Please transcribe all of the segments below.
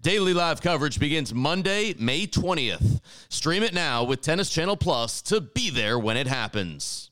Daily live coverage begins Monday, May 20th. Stream it now with Tennis Channel Plus to be there when it happens.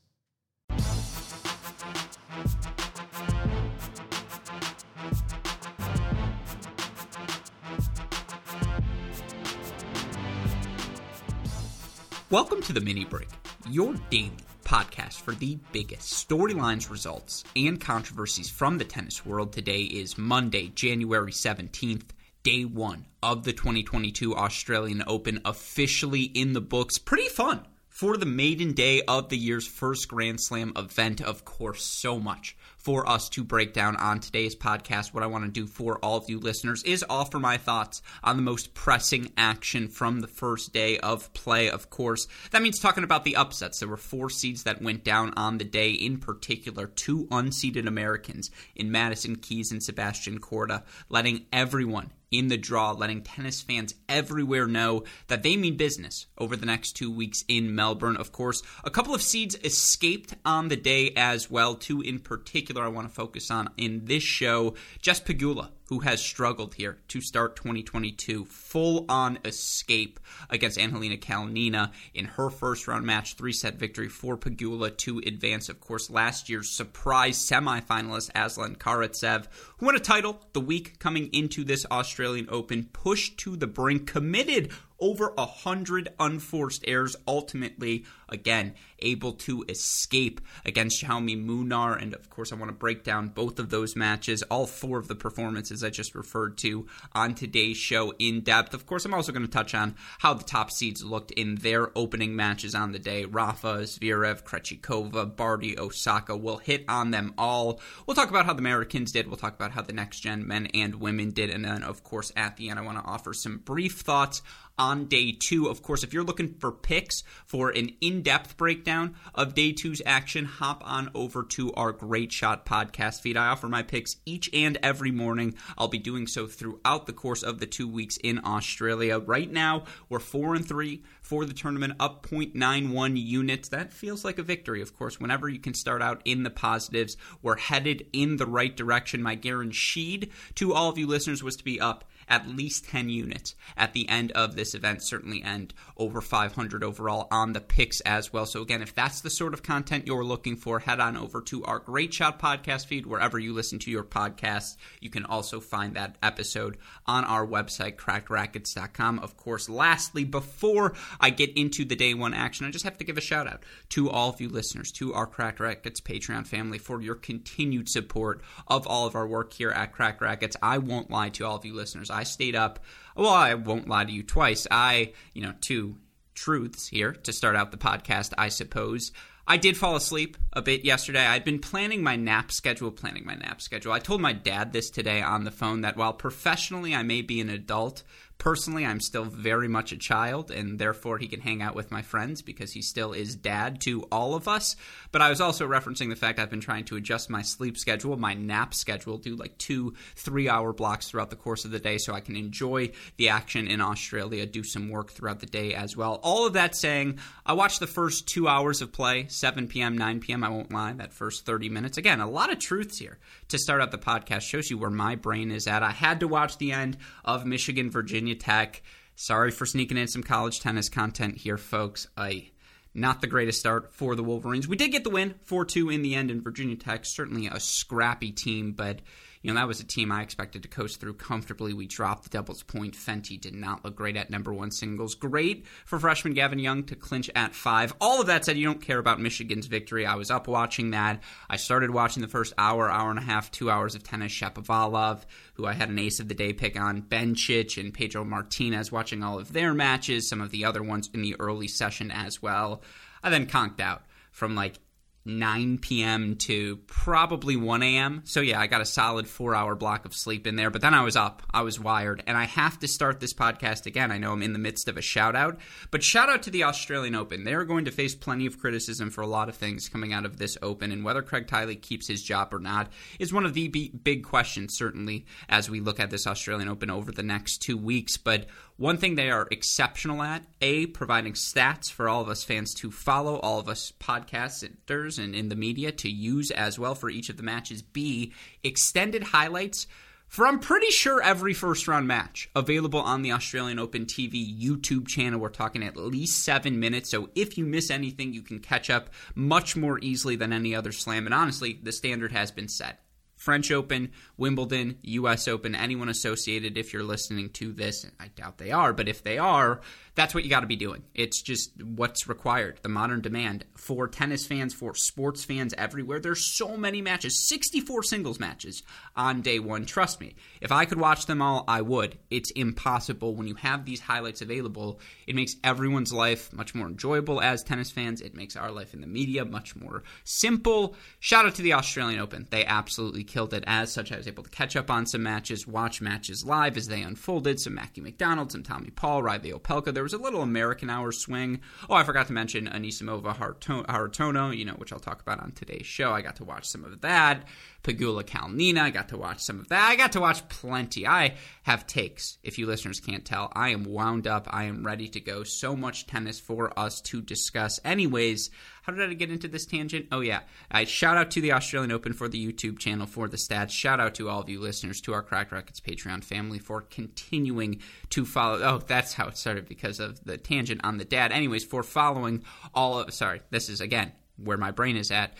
Welcome to the Mini Break, your daily podcast for the biggest storylines, results, and controversies from the tennis world. Today is Monday, January 17th, day one of the 2022 Australian Open officially in the books. Pretty fun for the maiden day of the year's first Grand Slam event. Of course, so much for us to break down on today's podcast. What I want to do for all of you listeners is offer my thoughts on the most pressing action from the first day of play, of course. That means talking about the upsets. There were four seeds that went down on the day, in particular, two unseeded Americans in Madison Keys and Sebastian Korda, letting everyone in the draw, letting tennis fans everywhere know that they mean business over the next two weeks in Melbourne. Of course, a couple of seeds escaped on the day as well. Two in particular I want to focus on in this show. Jess Pegula who has struggled here to start 2022. Full on escape against Angelina Kalinina in her first round match, three set victory for Pegula to advance. Of course, last year's surprise semifinalist Aslan Karatsev, who won a title the week coming into this Australian Open, pushed to the brink, committed over a hundred unforced errors. Ultimately, again, able to escape against Jaume Munar. And of course, I want to break down both of those matches, all four of the performances I just referred to on today's show in depth. Of course, I'm also going to touch on how the top seeds looked in their opening matches on the day. Rafa, Zverev, Krejcikova, Barty, Osaka. We'll hit on them all. We'll talk about how the Americans did. We'll talk about how the next gen men and women did. And then, of course, at the end, I want to offer some brief thoughts on day two. Of course, if you're looking for picks for an in depth breakdown of day two's action, hop on over to our Great Shot podcast feed. I offer my picks each and every morning. I'll be doing so throughout the course of the two weeks in Australia. Right now, we're four and three for the tournament, up 0.91 units. That feels like a victory, of course. Whenever you can start out in the positives, we're headed in the right direction. My guaranteed to all of you listeners was to be up at least 10 units at the end of this event, certainly end over 500 overall on the picks as well. So, again, if that's the sort of content you're looking for, head on over to our Great Shot podcast feed, wherever you listen to your podcasts. You can also find that episode on our website, crackedracquets.com. Of course, lastly, before I get into the day one action, I just have to give a shout out to all of you listeners, to our Cracked Racquets Patreon family for your continued support of all of our work here at Cracked Racquets. I won't lie to all of you listeners. I stayed up. Well, I won't lie to you twice. I, you know, two truths here to start out the podcast, I suppose. I did fall asleep a bit yesterday. I'd been planning my nap schedule, planning my nap schedule. I told my dad this today on the phone that while professionally I may be an adult, Personally, I'm still very much a child, and therefore he can hang out with my friends because he still is dad to all of us. But I was also referencing the fact I've been trying to adjust my sleep schedule, my nap schedule, do like two, three hour blocks throughout the course of the day so I can enjoy the action in Australia, do some work throughout the day as well. All of that saying, I watched the first two hours of play, 7 p.m., 9 p.m., I won't lie, that first 30 minutes. Again, a lot of truths here to start out the podcast, shows you where my brain is at. I had to watch the end of Michigan, Virginia. Virginia Tech. Sorry for sneaking in some college tennis content here, folks. I not the greatest start for the Wolverines. We did get the win 4 2 in the end in Virginia Tech. Certainly a scrappy team, but you know, that was a team I expected to coast through comfortably. We dropped the doubles point. Fenty did not look great at number one singles. Great for freshman Gavin Young to clinch at five. All of that said, you don't care about Michigan's victory. I was up watching that. I started watching the first hour, hour and a half, two hours of tennis. Shapovalov, who I had an ace of the day pick on, Bencic and Pedro Martinez, watching all of their matches, some of the other ones in the early session as well. I then conked out from like 9 p.m. to probably 1 a.m. So, yeah, I got a solid four hour block of sleep in there. But then I was up, I was wired, and I have to start this podcast again. I know I'm in the midst of a shout out, but shout out to the Australian Open. They're going to face plenty of criticism for a lot of things coming out of this Open, and whether Craig Tiley keeps his job or not is one of the big questions, certainly, as we look at this Australian Open over the next two weeks. But one thing they are exceptional at, A, providing stats for all of us fans to follow, all of us podcasters and in the media to use as well for each of the matches. B, extended highlights for I'm pretty sure every first round match available on the Australian Open TV YouTube channel. We're talking at least seven minutes. So if you miss anything, you can catch up much more easily than any other slam. And honestly, the standard has been set. French Open, Wimbledon, US Open, anyone associated, if you're listening to this, I doubt they are, but if they are, that's what you got to be doing. It's just what's required, the modern demand for tennis fans, for sports fans everywhere. There's so many matches, 64 singles matches on day one. Trust me, if I could watch them all, I would. It's impossible. When you have these highlights available, it makes everyone's life much more enjoyable as tennis fans. It makes our life in the media much more simple. Shout out to the Australian Open. They absolutely killed it. As such, I was able to catch up on some matches, watch matches live as they unfolded. Some Mackie McDonald, some Tommy Paul, Reilly Opelka. There was a little American hour swing. Oh, I forgot to mention Anisimova Hartono, you know, which I'll talk about on today's show. I got to watch some of that. Pegula Kalinina. I got to watch some of that. I got to watch plenty. I have takes, if you listeners can't tell. I am wound up. I am ready to go. So much tennis for us to discuss. Anyways, how did I get into this tangent? Oh, yeah. I shout out to the Australian Open for the YouTube channel for the stats. Shout out to all of you listeners, to our Cracked Racquets Patreon family for continuing to follow. Oh, that's how it started because of the tangent on the dad. Anyways, for following all of. Sorry, this is again where my brain is at.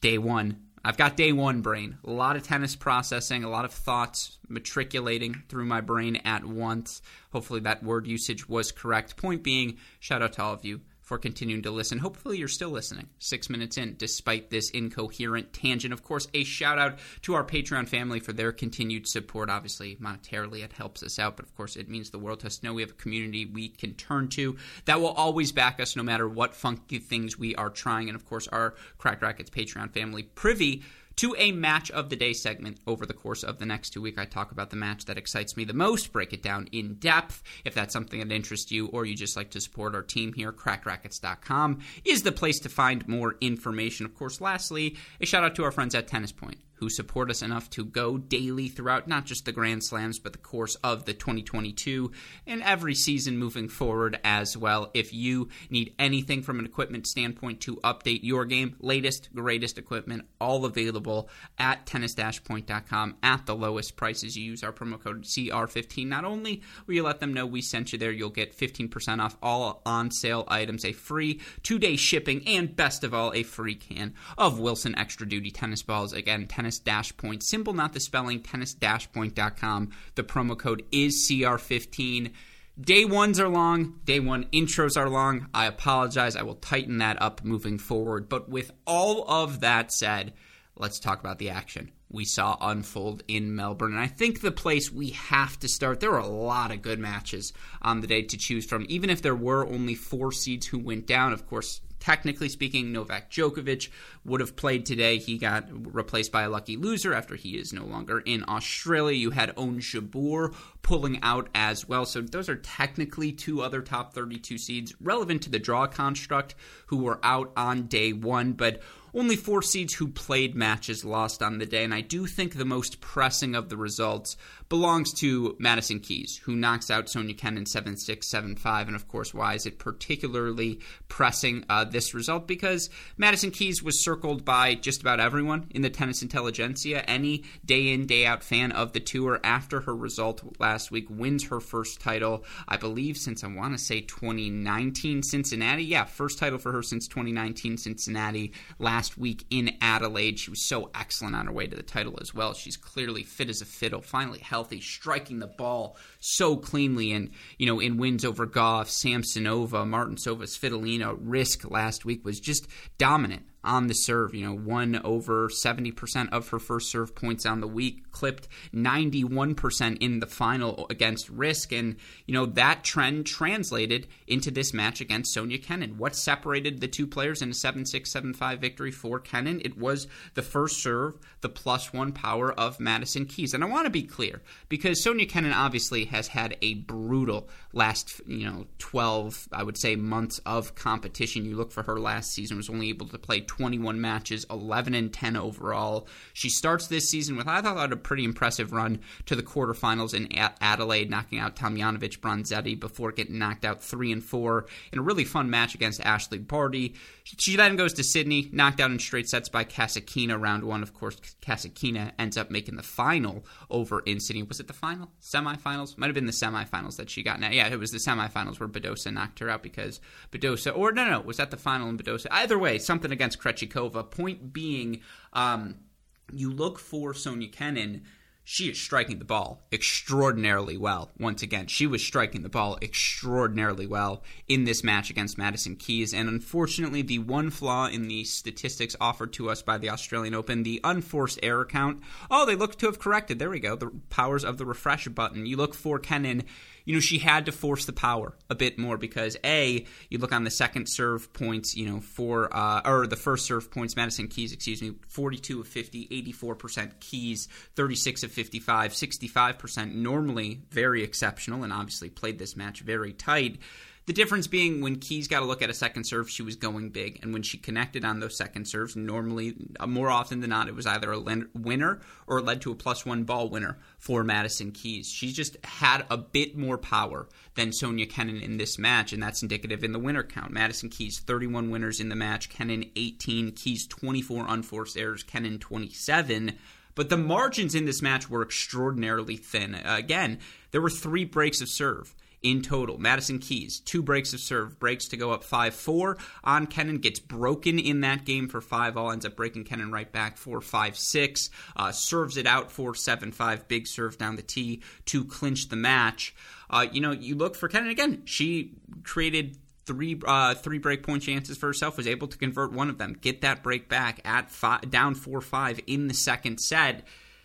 Day one I've got day one brain. A lot of tennis processing, a lot of thoughts matriculating through my brain at once. Hopefully, that word usage was correct. Point being, shout out to all of you for continuing to listen. Hopefully, you're still listening six minutes in, despite this incoherent tangent. Of course, a shout out to our Patreon family for their continued support. Obviously, monetarily, it helps us out, but of course, it means the world to us know we have a community we can turn to that will always back us no matter what funky things we are trying. And of course, our Cracked Racquets Patreon family privy to a match of the day segment over the course of the next two weeks. I talk about the match that excites me the most, break it down in depth. If that's something that interests you or you just like to support our team here, crackedracquets.com is the place to find more information. Of course, lastly, a shout out to our friends at Tennis Point who support us enough to go daily throughout not just the Grand Slams, but the course of the 2022 and every season moving forward as well. If you need anything from an equipment standpoint to update your game, latest, greatest equipment, all available at tennis-point.com at the lowest prices. You use our promo code CR15. Not only will you let them know we sent you there, you'll get 15% off all on sale items, a free two day shipping, and best of all, a free can of Wilson Extra Duty tennis balls. Again, tennis tennis dash point. Simple, not the spelling, tennis dash point.com. The promo code is CR15. Day ones are long, day one intros are long. I apologize. I will tighten that up moving forward. But with all of that said, let's talk about the action we saw unfold in Melbourne. And I think the place we have to start, there were a lot of good matches on the day to choose from, even if there were only four seeds who went down. Of course, technically speaking, Novak Djokovic would have played today. He got replaced by a lucky loser after he is no longer in Australia. You had Ons Jabeur pulling out as well. So those are technically two other top 32 seeds relevant to the draw construct who were out on day one. But only four seeds who played matches lost on the day, and I do think the most pressing of the results belongs to Madison Keys, who knocks out Sofia Kenin 7 6, 7 5. And of course, why is it particularly pressing uh, this result? Because Madison Keys was circled by just about everyone in the tennis intelligentsia. Any day in, day out fan of the tour after her result last week wins her first title, I believe, since I want to say 2019 Cincinnati. Yeah, first title for her since 2019 Cincinnati last week in Adelaide. She was so excellent on her way to the title as well. She's clearly fit as a fiddle, finally healthy healthy, striking the ball so cleanly. And, you know, in wins over Gauff, Samsonova, Martincova, Svitolina, Riske last week was just dominant on the serve. You know, won over 70% of her first serve points on the week, clipped 91% in the final against Riske. And, you know, that trend translated into this match against Sofia Kenin. What separated the two players in a 7 6 7 5 victory for Kenin? It was the first serve, the plus one power of Madison Keys. And I want to be clear because Sofia Kenin obviously has had a brutal last, you know, 12, I would say, months of competition. You look for her last season, was only able to play 21 matches, 11 and 10 overall. She starts this season with, I thought, a pretty impressive run to the quarterfinals in Adelaide, knocking out Tomljanovic Bronzetti before getting knocked out 3 and 4 in a really fun match against ashley Barty. She then goes to Sydney, knocked out in straight sets by Kasatkina round one. Of course, Kasatkina ends up making the final over in Sydney. Was it the final? Semifinals? Might have been the semifinals that she got. Now, yeah, it was the semifinals where Badosa knocked her out because Badosa, or no, no, was that the final in Badosa? Either way, something against Krejcikova. Point being, um, you look for Sofia Kenin she is striking the ball extraordinarily well. Once again, she was striking the ball extraordinarily well in this match against Madison Keys. And unfortunately, the one flaw in the statistics offered to us by the Australian Open, the unforced error count, oh, they look to have corrected. There we go. The powers of the refresh button. You look for Kenin you know, she had to force the power a bit more because a you look on the second serve points, you know, for uh, or the first serve points, Madison Keys, excuse me, 42 of 50, 84 percent Keys, 36 of 55, 65 percent. Normally very exceptional, and obviously played this match very tight. The difference being when Keys got to look at a second serve, she was going big. And when she connected on those second serves, normally, uh, more often than not, it was either a winner or led to a plus one ball winner for Madison Keys. She just had a bit more power than Sofia Kenin in this match, and that's indicative in the winner count. Madison Keys, 31 winners in the match, Kenin 18, Keys 24 unforced errors, Kenin 27. But the margins in this match were extraordinarily thin. Again, there were three breaks of serve in total. Madison Keys, two breaks of serve, breaks to go up 5 4 on Kenin, gets broken in that game for 5 all, ends up breaking Kenin right back 4 5 6, uh, serves it out 4 7 5, big serve down the tee to clinch the match. Uh, you know, you look for Kenin again, she created three uh, three break point chances for herself. Was able to convert one of them, get that break back at five, down four five in the second set.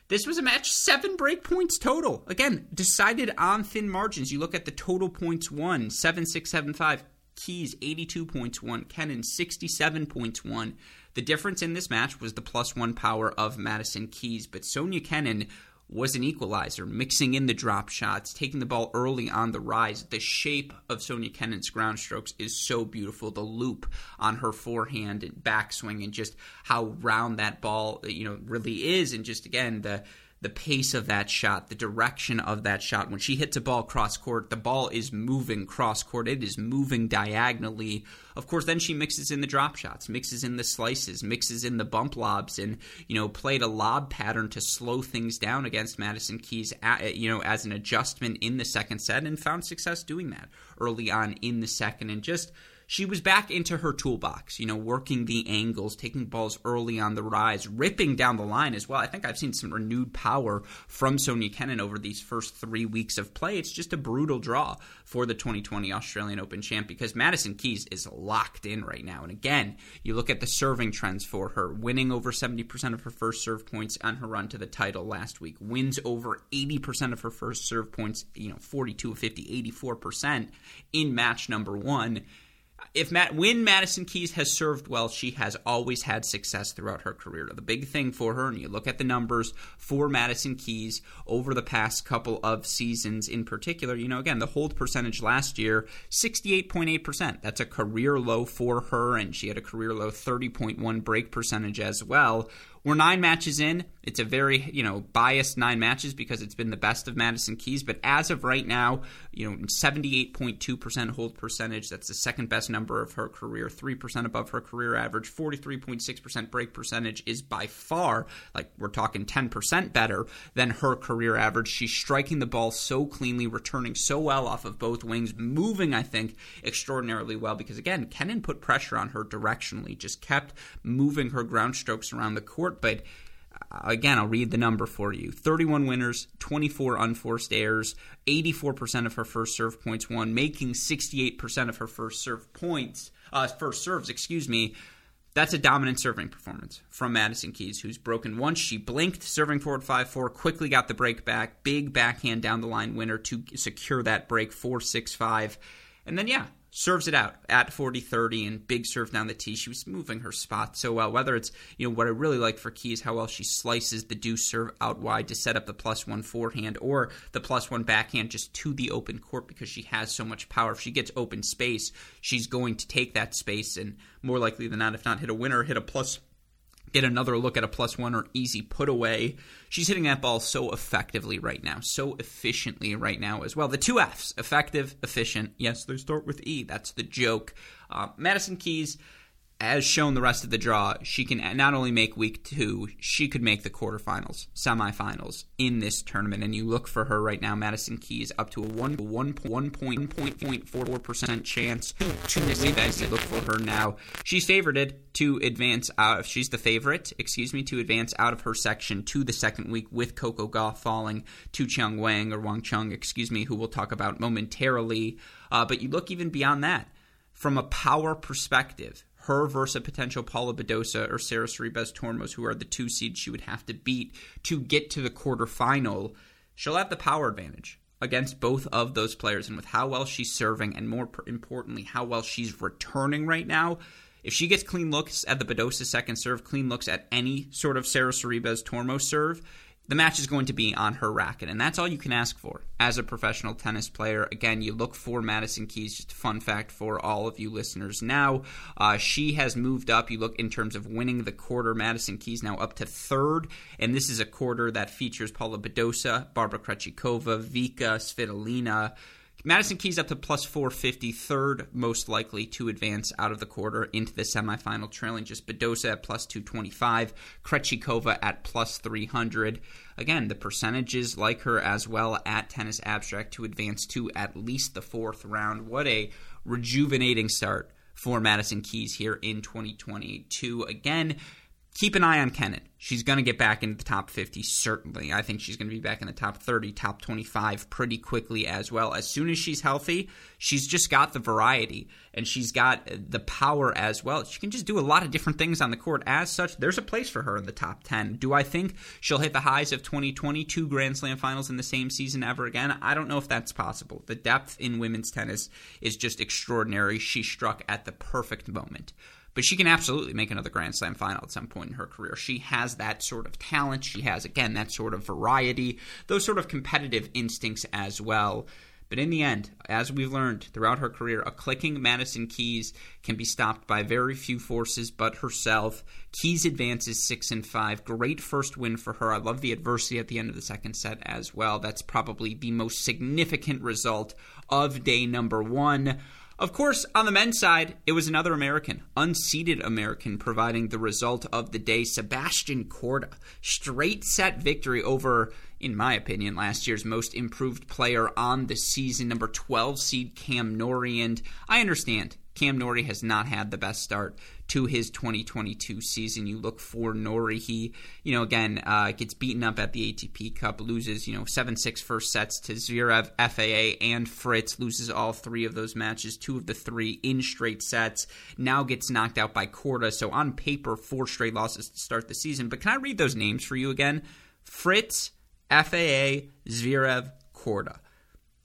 This was a match, seven break points total. Again, decided on thin margins. You look at the total points won, 7 6 7 5. Keys, 82 points won. Kenin, 67 points won. The difference in this match was the plus one power of Madison Keys, but Sofia Kenin was an equalizer, mixing in the drop shots, taking the ball early on the rise. The shape of Sofia Kenin's ground strokes is so beautiful. The loop on her forehand and backswing, and just how round that ball, you know, really is, and just again the the pace of that shot, the direction of that shot. When she hits a ball cross court, the ball is moving cross court. It is moving diagonally. Of course, then she mixes in the drop shots, mixes in the slices, mixes in the bump lobs, and you know played a lob pattern to slow things down against Madison Keys. You know as an adjustment in the second set, and found success doing that early on in the second, and just she was back into her toolbox, you know, working the angles, taking balls early on the rise, ripping down the line as well. I think I've seen some renewed power from Sofia Kenin over these first three weeks of play. It's just a brutal draw for the 2020 Australian Open champ because Madison Keys is locked in right now. And again, you look at the serving trends for her, winning over 70% of her first serve points on her run to the title last week, wins over 80% of her first serve points, you know, 42, 50, 84% in match number one if Matt when Madison Keys has served well, she has always had success throughout her career. The big thing for her, and you look at the numbers for Madison Keys over the past couple of seasons in particular, you know, again, the hold percentage last year, 68.8%. That's a career low for her, and she had a career low 30.1 break percentage as well. We're nine matches in. It's a very, you know, biased nine matches because it's been the best of Madison Keys. But as of right now, you know, 78.2% hold percentage. That's the second best number of her career, 3% above her career average. 43.6% break percentage is by far, like we're talking 10% better than her career average. She's striking the ball so cleanly, returning so well off of both wings, moving, I think, extraordinarily well because, again, Kenin put pressure on her directionally, just kept moving her ground strokes around the court but uh, again, I'll read the number for you 31 winners, 24 unforced errors, 84% of her first serve points won, making 68% of her first serve points, uh, first serves, excuse me. That's a dominant serving performance from Madison Keys, who's broken once. She blinked, serving forward 5 4, quickly got the break back. Big backhand down the line winner to secure that break 4 6 5. And then, yeah, serves it out at 40 30 and big serve down the tee. She was moving her spot so well. Whether it's, you know, what I really like for Keys, how well she slices the deuce serve out wide to set up the plus one forehand or the plus one backhand just to the open court because she has so much power. If she gets open space, she's going to take that space and more likely than not, if not hit a winner, hit a plus get another look at a plus one or easy put away. She's hitting that ball so effectively right now, so efficiently right now as well. The two F's effective, efficient. Yes, they start with E. That's the joke. Uh, Madison Keys as shown the rest of the draw, she can not only make week two, she could make the quarterfinals, semifinals in this tournament. And you look for her right now, Madison Keys, up to a one one one point point point four four percent chance to advance. Look for her now. She's favorited to advance out. Of, She's the favorite, excuse me, to advance out of her section to the second week with Coco Gauff falling to Qiang Wang or Wang Qiang, excuse me, who we'll talk about momentarily. Uh, but you look even beyond that. From a power perspective, her versus a potential Paula Badosa or Sara Sorribes Tormos, who are the two seeds she would have to beat to get to the quarterfinal, she'll have the power advantage against both of those players. And with how well she's serving, and more importantly, how well she's returning right now, if she gets clean looks at the Badosa second serve, clean looks at any sort of Sara Sorribes Tormos serve, the match is going to be on her racket, and that's all you can ask for as a professional tennis player. Again, you look for Madison Keys. Just a fun fact for all of you listeners. Now, uh, she has moved up. You look in terms of winning the quarter. Madison Keys now up to third, and this is a quarter that features Paula Badosa, Barbara Krejcikova, Vika Svitolina. Madison Keys up to plus 450, third most likely to advance out of the quarter into the semifinal, trailing just Badosa at plus 225, Krejcikova at plus 300. Again, the percentages like her as well at Tennis Abstract to advance to at least the fourth round. What a rejuvenating start for Madison Keys here in 2022. Again, keep an eye on Kenin. She's going to get back into the top 50, certainly. I think she's going to be back in the top 30, top 25 pretty quickly as well. As soon as she's healthy, she's just got the variety and she's got the power as well. She can just do a lot of different things on the court. As such, there's a place for her in the top 10. Do I think she'll hit the highs of 2022 Grand Slam finals in the same season ever again? I don't know if that's possible. The depth in women's tennis is just extraordinary. She struck at the perfect moment but she can absolutely make another Grand Slam final at some point in her career. She has that sort of talent. She has, again, that sort of variety, those sort of competitive instincts as well. But in the end, as we've learned throughout her career, a clicking Madison Keys can be stopped by very few forces but herself. Keys advances six and five. Great first win for her. I love the adversity at the end of the second set as well. That's probably the most significant result of day number one. Of course, on the men's side, it was another American, unseeded American, providing the result of the day. Sebastian Korda, straight set victory over, in my opinion, last year's most improved player on the season, number 12 seed Cam Norrie. And I understand Cam Norrie has not had the best start to his 2022 season. You look for Norrie. He, you know, again, uh, gets beaten up at the ATP Cup, loses, you know, 7 6 first sets to Zverev, FAA, and Fritz, loses all three of those matches, two of the three in straight sets, now gets knocked out by Korda. So on paper, four straight losses to start the season. But can I read those names for you again? Fritz, FAA, Zverev, Korda.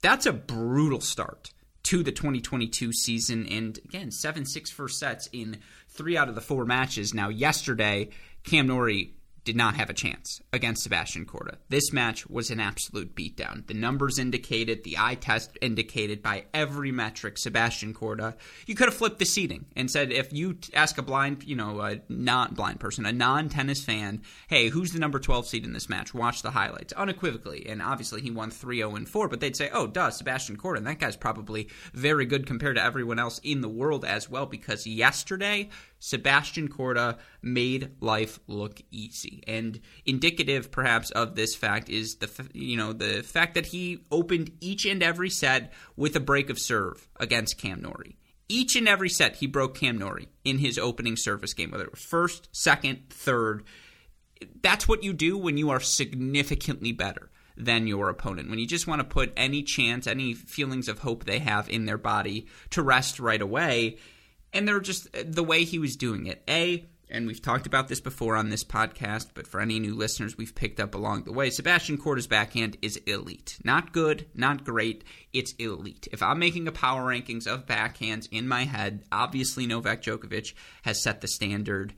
That's a brutal start to the 2022 season. And again, 7 6 first sets in three out of the four matches. Now, yesterday, Cam Norrie did not have a chance against Sebastian Korda. This match was an absolute beatdown. The numbers indicated, the eye test indicated by every metric Sebastian Korda. You could have flipped the seating and said if you ask a blind, you know, a non blind person, a non tennis fan, hey, who's the number 12 seed in this match? Watch the highlights unequivocally. And obviously he won 3 0 and 4, but they'd say, oh, duh, Sebastian Korda. And that guy's probably very good compared to everyone else in the world as well because yesterday Sebastian Korda made life look easy. And indicative perhaps of this fact is the you know the fact that he opened each and every set with a break of serve against Cam Norrie. Each and every set he broke Cam Norrie in his opening service game, whether it was first, second, third. That's what you do when you are significantly better than your opponent. When you just want to put any chance, any feelings of hope they have in their body to rest right away and they're just the way he was doing it. A, and we've talked about this before on this podcast, but for any new listeners we've picked up along the way, Sebastian Korda's backhand is elite. Not good, not great, it's elite. If I'm making a power rankings of backhands in my head, obviously Novak Djokovic has set the standard.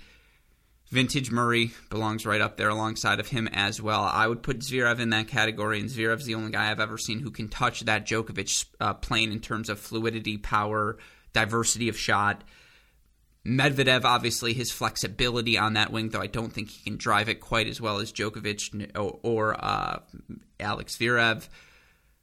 Vintage Murray belongs right up there alongside of him as well. I would put Zverev in that category, and Zverev's the only guy I've ever seen who can touch that Djokovic uh, plane in terms of fluidity, power, diversity of shot. Medvedev, obviously, his flexibility on that wing, though I don't think he can drive it quite as well as Djokovic or, uh, Alex Zverev.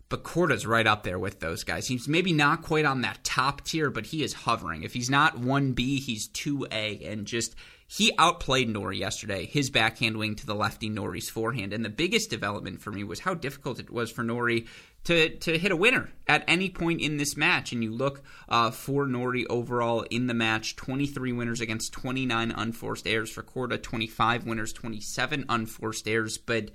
But Korda's right up there with those guys. He's maybe not quite on that top tier, but he is hovering. If he's not 1B, he's 2A. And just, he outplayed Norrie yesterday, his backhand wing to the lefty Norrie's forehand. And the biggest development for me was how difficult it was for Norrie to to hit a winner at any point in this match. And you look uh, for Norrie overall in the match: 23 winners against 29 unforced errors for Korda, 25 winners, 27 unforced errors. But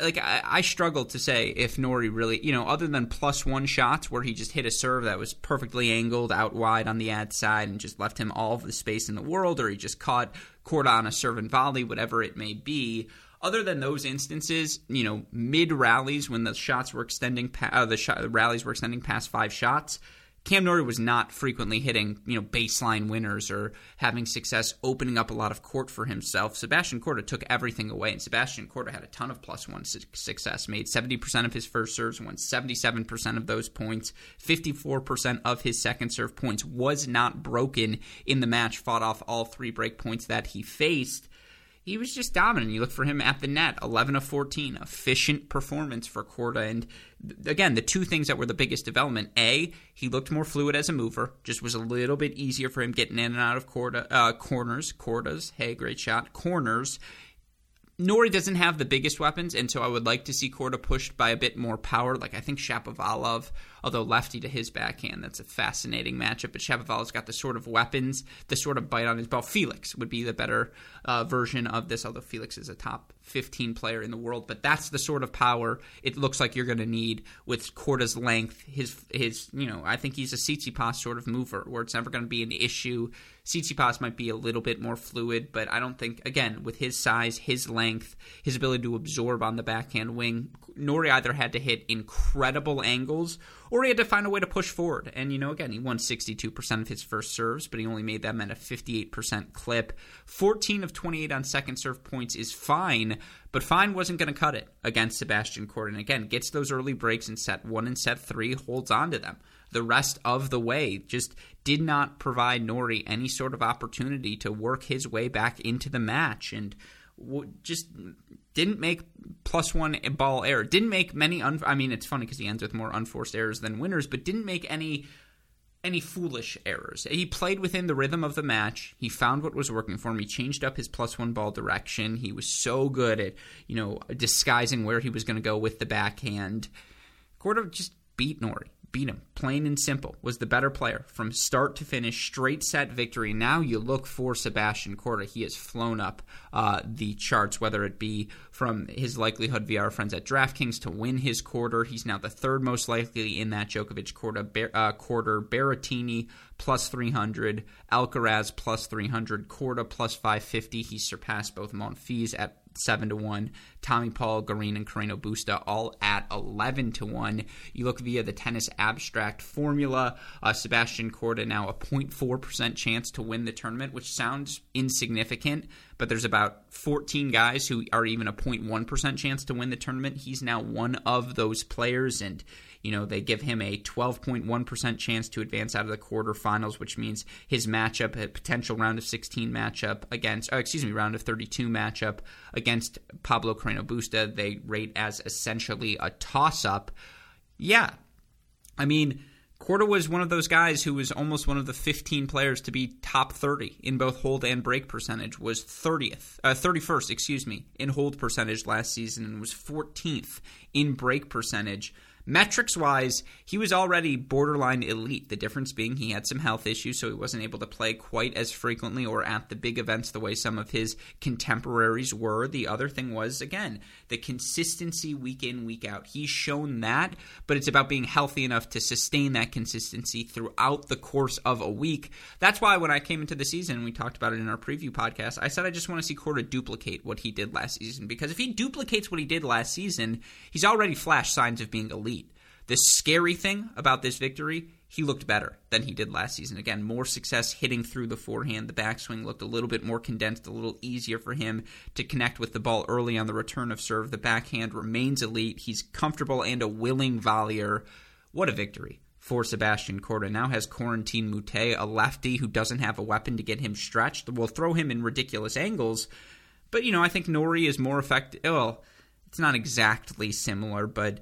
like I, I struggle to say if Norrie really, you know, other than plus one shots where he just hit a serve that was perfectly angled out wide on the ad side and just left him all of the space in the world, or he just caught Korda on a serve and volley, whatever it may be other than those instances, you know, mid rallies when the shots were extending, pa- uh, the, sh- rallies were extending past five shots, Cam Norrie was not frequently hitting, you know, baseline winners or having success opening up a lot of court for himself. Sebastian Korda took everything away, and Sebastian Korda had a ton of plus one su- success. Made 70% of his first serves, won 77% of those points, 54% of his second serve points. Was not broken in the match. Fought off all three break points that he faced he was just dominant. You look for him at the net, 11 of 14, efficient performance for Korda. And again, the two things that were the biggest development: a, he looked more fluid as a mover, just was a little bit easier for him getting in and out of Korda, uh, corners, Kordas. Hey, great shot, corners. Norrie doesn't have the biggest weapons, and so I would like to see Korda pushed by a bit more power. Like I think Shapovalov, although lefty to his backhand, that's a fascinating matchup. But Shapovalov's got the sort of weapons, the sort of bite on his ball. Felix would be the better uh, version of this, although Felix is a top 15 player in the world. But that's the sort of power it looks like you're going to need with Korda's length. His his, you know, I think he's a Tsitsipas sort of mover, where it's never going to be an issue Tsitsipas might be a little bit more fluid, but I don't think, again, with his size, his length, his ability to absorb on the backhand wing, Norrie either had to hit incredible angles or he had to find a way to push forward. And, you know, again, he won 62% of his first serves, but he only made them at a 58% clip. 14 of 28 on second serve points is fine, but fine wasn't going to cut it against Sebastian Korda. And again, gets those early breaks in set one and set three, holds on to them the rest of the way. Just did not provide Norrie any sort of opportunity to work his way back into the match and just didn't make plus one ball error. Didn't make many. Un- I mean, it's funny because he ends with more unforced errors than winners, but didn't make any any foolish errors. He played within the rhythm of the match. He found what was working for him. He changed up his plus one ball direction. He was so good at you know disguising where he was going to go with the backhand. Korda just beat Norrie beat him, plain and simple. Was the better player from start to finish, straight set victory. Now you look for Sebastian Korda. He has flown up uh, the charts, whether it be from his likelihood via our friends at DraftKings to win his quarter. He's now the third most likely in that Djokovic quarter. Uh, quarter Berrettini plus 300, Alcaraz plus 300, Korda plus 550. He surpassed both Monfils at seven to one. Tommy Paul, Garin, and Carreno Busta all at eleven to one. You look via the tennis abstract formula. Uh, Sebastian Korda now a 0.4 percent chance to win the tournament, which sounds insignificant, but there's about 14 guys who are even a 0.1 percent chance to win the tournament. He's now one of those players, and you know, they give him a 12.1% chance to advance out of the quarterfinals, which means his matchup, a potential round of 16 matchup against, oh, excuse me, round of 32 matchup against Pablo Carreno Busta, they rate as essentially a toss up. Yeah. I mean, Korda was one of those guys who was almost one of the 15 players to be top 30 in both hold and break percentage. Was 30th, uh, 31st, excuse me, in hold percentage last season, and was 14th in break percentage. Metrics wise, he was already borderline elite. The difference being he had some health issues, so he wasn't able to play quite as frequently or at the big events the way some of his contemporaries were. The other thing was, again, the consistency week in, week out. He's shown that, but it's about being healthy enough to sustain that consistency throughout the course of a week. That's why when I came into the season, we talked about it in our preview podcast, I said I just want to see Korda duplicate what he did last season because if he duplicates what he did last season, he's already flashed signs of being elite. The scary thing about this victory, he looked better than he did last season. Again, more success hitting through the forehand. The backswing looked a little bit more condensed, a little easier for him to connect with the ball early on the return of serve. The backhand remains elite. He's comfortable and a willing volleyer. What a victory for Sebastian Korda. Now has Corentin Moutet, a lefty who doesn't have a weapon to get him stretched. We'll throw him in ridiculous angles. But, you know, I think Norrie is more effective. Well, it's not exactly similar, but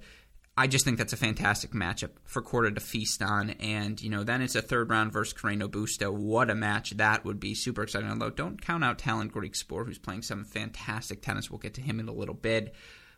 I just think that's a fantastic matchup for Korda to feast on. And, you know, then it's a third round versus Carreno Busta. What a match that would be. Super exciting. Although, don't count out talent Tallon Griekspoor, who's playing some fantastic tennis. We'll get to him in a little bit.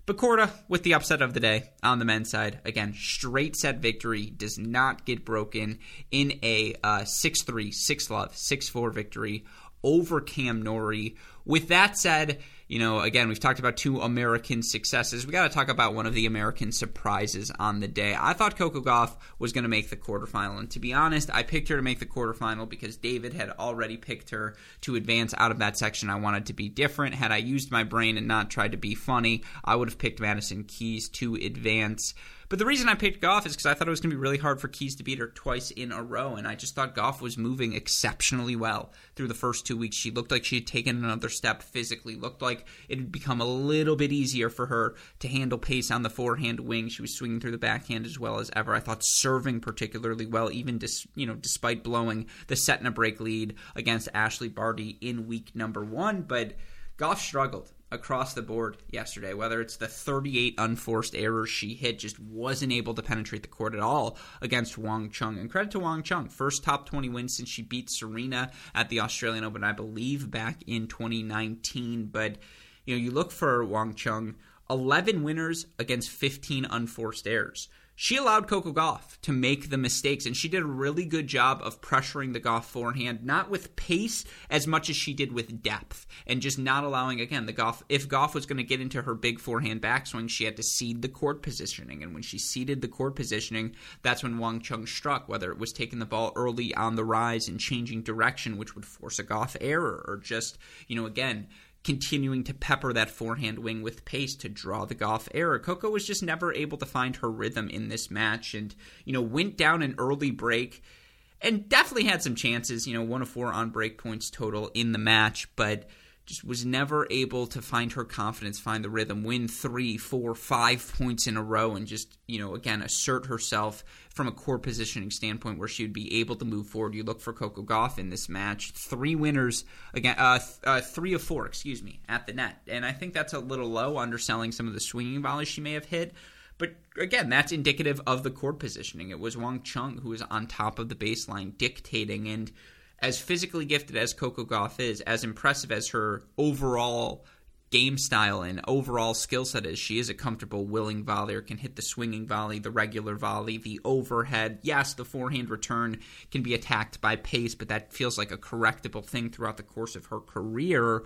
But Korda, with the upset of the day on the men's side, again, straight set victory, does not get broken in a uh, 6 3, 6 love, 6 4 victory over Cam Norrie. With that said, you know, again, we've talked about two American successes. We got to talk about one of the American surprises on the day. I thought Coco Gauff was going to make the quarterfinal, and to be honest, I picked her to make the quarterfinal because David had already picked her to advance out of that section. I wanted to be different. Had I used my brain and not tried to be funny, I would have picked Madison Keys to advance. But the reason I picked Gauff is because I thought it was going to be really hard for Keys to beat her twice in a row, and I just thought Gauff was moving exceptionally well through the first two weeks. She looked like she had taken another step physically, looked like it had become a little bit easier for her to handle pace on the forehand wing. She was swinging through the backhand as well as ever. I thought serving particularly well, even dis, you know despite blowing the set and a break lead against Ashley Barty in week number one, but. Gauff struggled across the board yesterday. Whether it's the 38 unforced errors she hit, just wasn't able to penetrate the court at all against Wang Qiang. And credit to Wang Qiang, first top 20 win since she beat Serena at the Australian Open, I believe, back in 2019. But you know, you look for Wang Chung, 11 winners against 15 unforced errors she allowed Coco Gauff to make the mistakes, and she did a really good job of pressuring the Gauff forehand, not with pace as much as she did with depth, and just not allowing again the Gauff. If Gauff was going to get into her big forehand backswing, she had to cede the court positioning, and when she ceded the court positioning, that's when Wang Qiang struck. Whether it was taking the ball early on the rise and changing direction, which would force a Gauff error, or just you know again continuing to pepper that forehand wing with pace to draw the Gauff error. Coco was just never able to find her rhythm in this match and, you know, went down an early break and definitely had some chances, you know, one of four on break points total in the match, but just was never able to find her confidence, find the rhythm, win three, four, five points in a row, and just, you know, again, assert herself from a core positioning standpoint where she would be able to move forward. You look for Coco Gauff in this match, three winners, again, uh, uh, three of four, excuse me, at the net. And I think that's a little low, underselling some of the swinging volleys she may have hit. But again, that's indicative of the court positioning. It was Wang Qiang who was on top of the baseline dictating and as physically gifted as Coco Gauff is, as impressive as her overall game style and overall skill set is, she is a comfortable, willing volleyer, can hit the swinging volley, the regular volley, the overhead. Yes, the forehand return can be attacked by pace, but that feels like a correctable thing throughout the course of her career.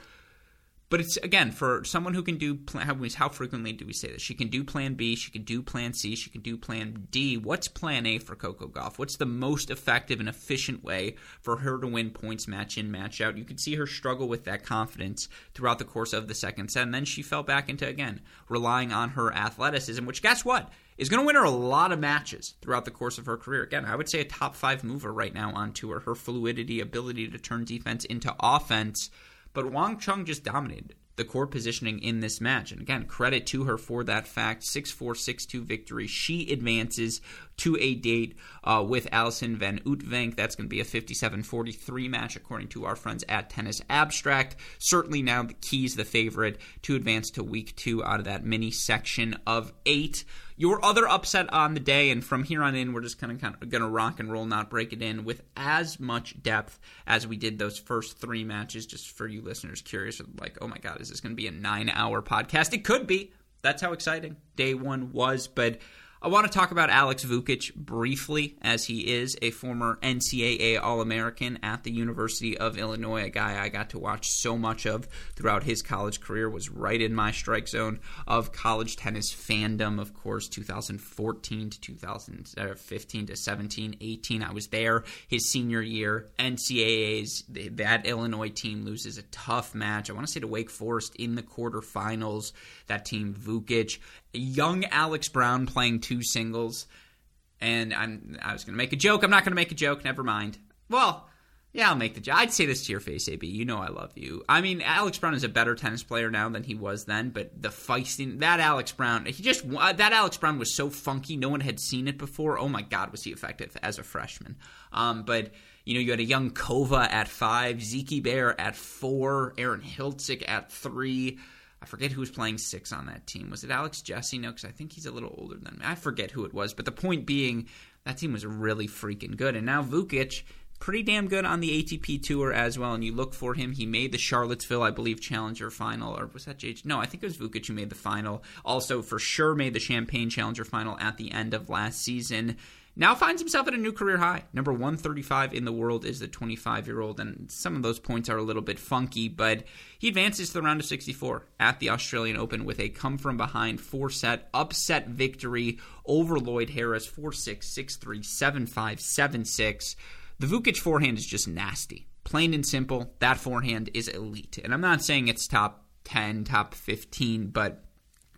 But it's again for someone who can do how, how frequently do we say this? She can do Plan B, she can do Plan C, she can do Plan D. What's Plan A for Coco Gauff? What's the most effective and efficient way for her to win points match in match out? You could see her struggle with that confidence throughout the course of the second set, and then she fell back into again relying on her athleticism. Which guess what? is going to win her a lot of matches throughout the course of her career. Again, I would say a top five mover right now on tour. Her fluidity, ability to turn defense into offense but Wang Qiang just dominated the core positioning in this match. And again, credit to her for that fact. 6 4 6 2 victory. She advances to a date uh, with Alison Van Uytvanck. That's going to be a 57 43 match, according to our friends at Tennis Abstract. Certainly now the Keys the favorite to advance to week two out of that mini section of eight. Your other upset on the day, and from here on in, we're just kind of, kind of going to rock and roll, not break it in with as much depth as we did those first three matches. Just for you listeners curious, like, oh my God, is this going to be a nine hour podcast? It could be. That's how exciting day one was. But I want to talk about Alex Vukic briefly, as he is a former NCAA All American at the University of Illinois, a guy I got to watch so much of throughout his college career, was right in my strike zone of college tennis fandom. Of course, 2014 to 2015 to 17, 18, I was there. His senior year, NCAA's, that Illinois team loses a tough match. I want to say to Wake Forest in the quarterfinals. That team, Vukic young Alex Brown playing two singles. And I'm I was to make a joke. I'm not to make a joke. Never mind. Well, yeah, I'll make the joke. I'd say this to your face, AB. You know I love you. I mean, Alex Brown is a better tennis player now than he was then, but the feisting that Alex Brown, he just that Alex Brown was so funky. No one had seen it before. Oh my God, was he effective as a freshman? Um, but you know, you had a young Kova at five, Zeke Bear at four, Aron Hiltzik at three. I forget who was playing six on that team. Was it Alex Jesse? No, because I think he's a little older than me. I forget who it was. But the point being, that team was really freaking good. And now Vukic, pretty damn good on the ATP tour as well. And you look for him. He made the Charlottesville, I believe, Challenger final. Or was that JH? No, I think it was Vukic who made the final. Also, for sure, made the Champaign Challenger final at the end of last season now finds himself at a new career high. Number 135 in the world is the 25 year old, and some of those points are a little bit funky, but he advances to the round of 64 at the Australian Open with a come from behind four set upset victory over Lloyd Harris 4 6, 6 3, 7 5, 7 6. The Vukic forehand is just nasty. Plain and simple, that forehand is elite. And I'm not saying it's top 10, top 15, but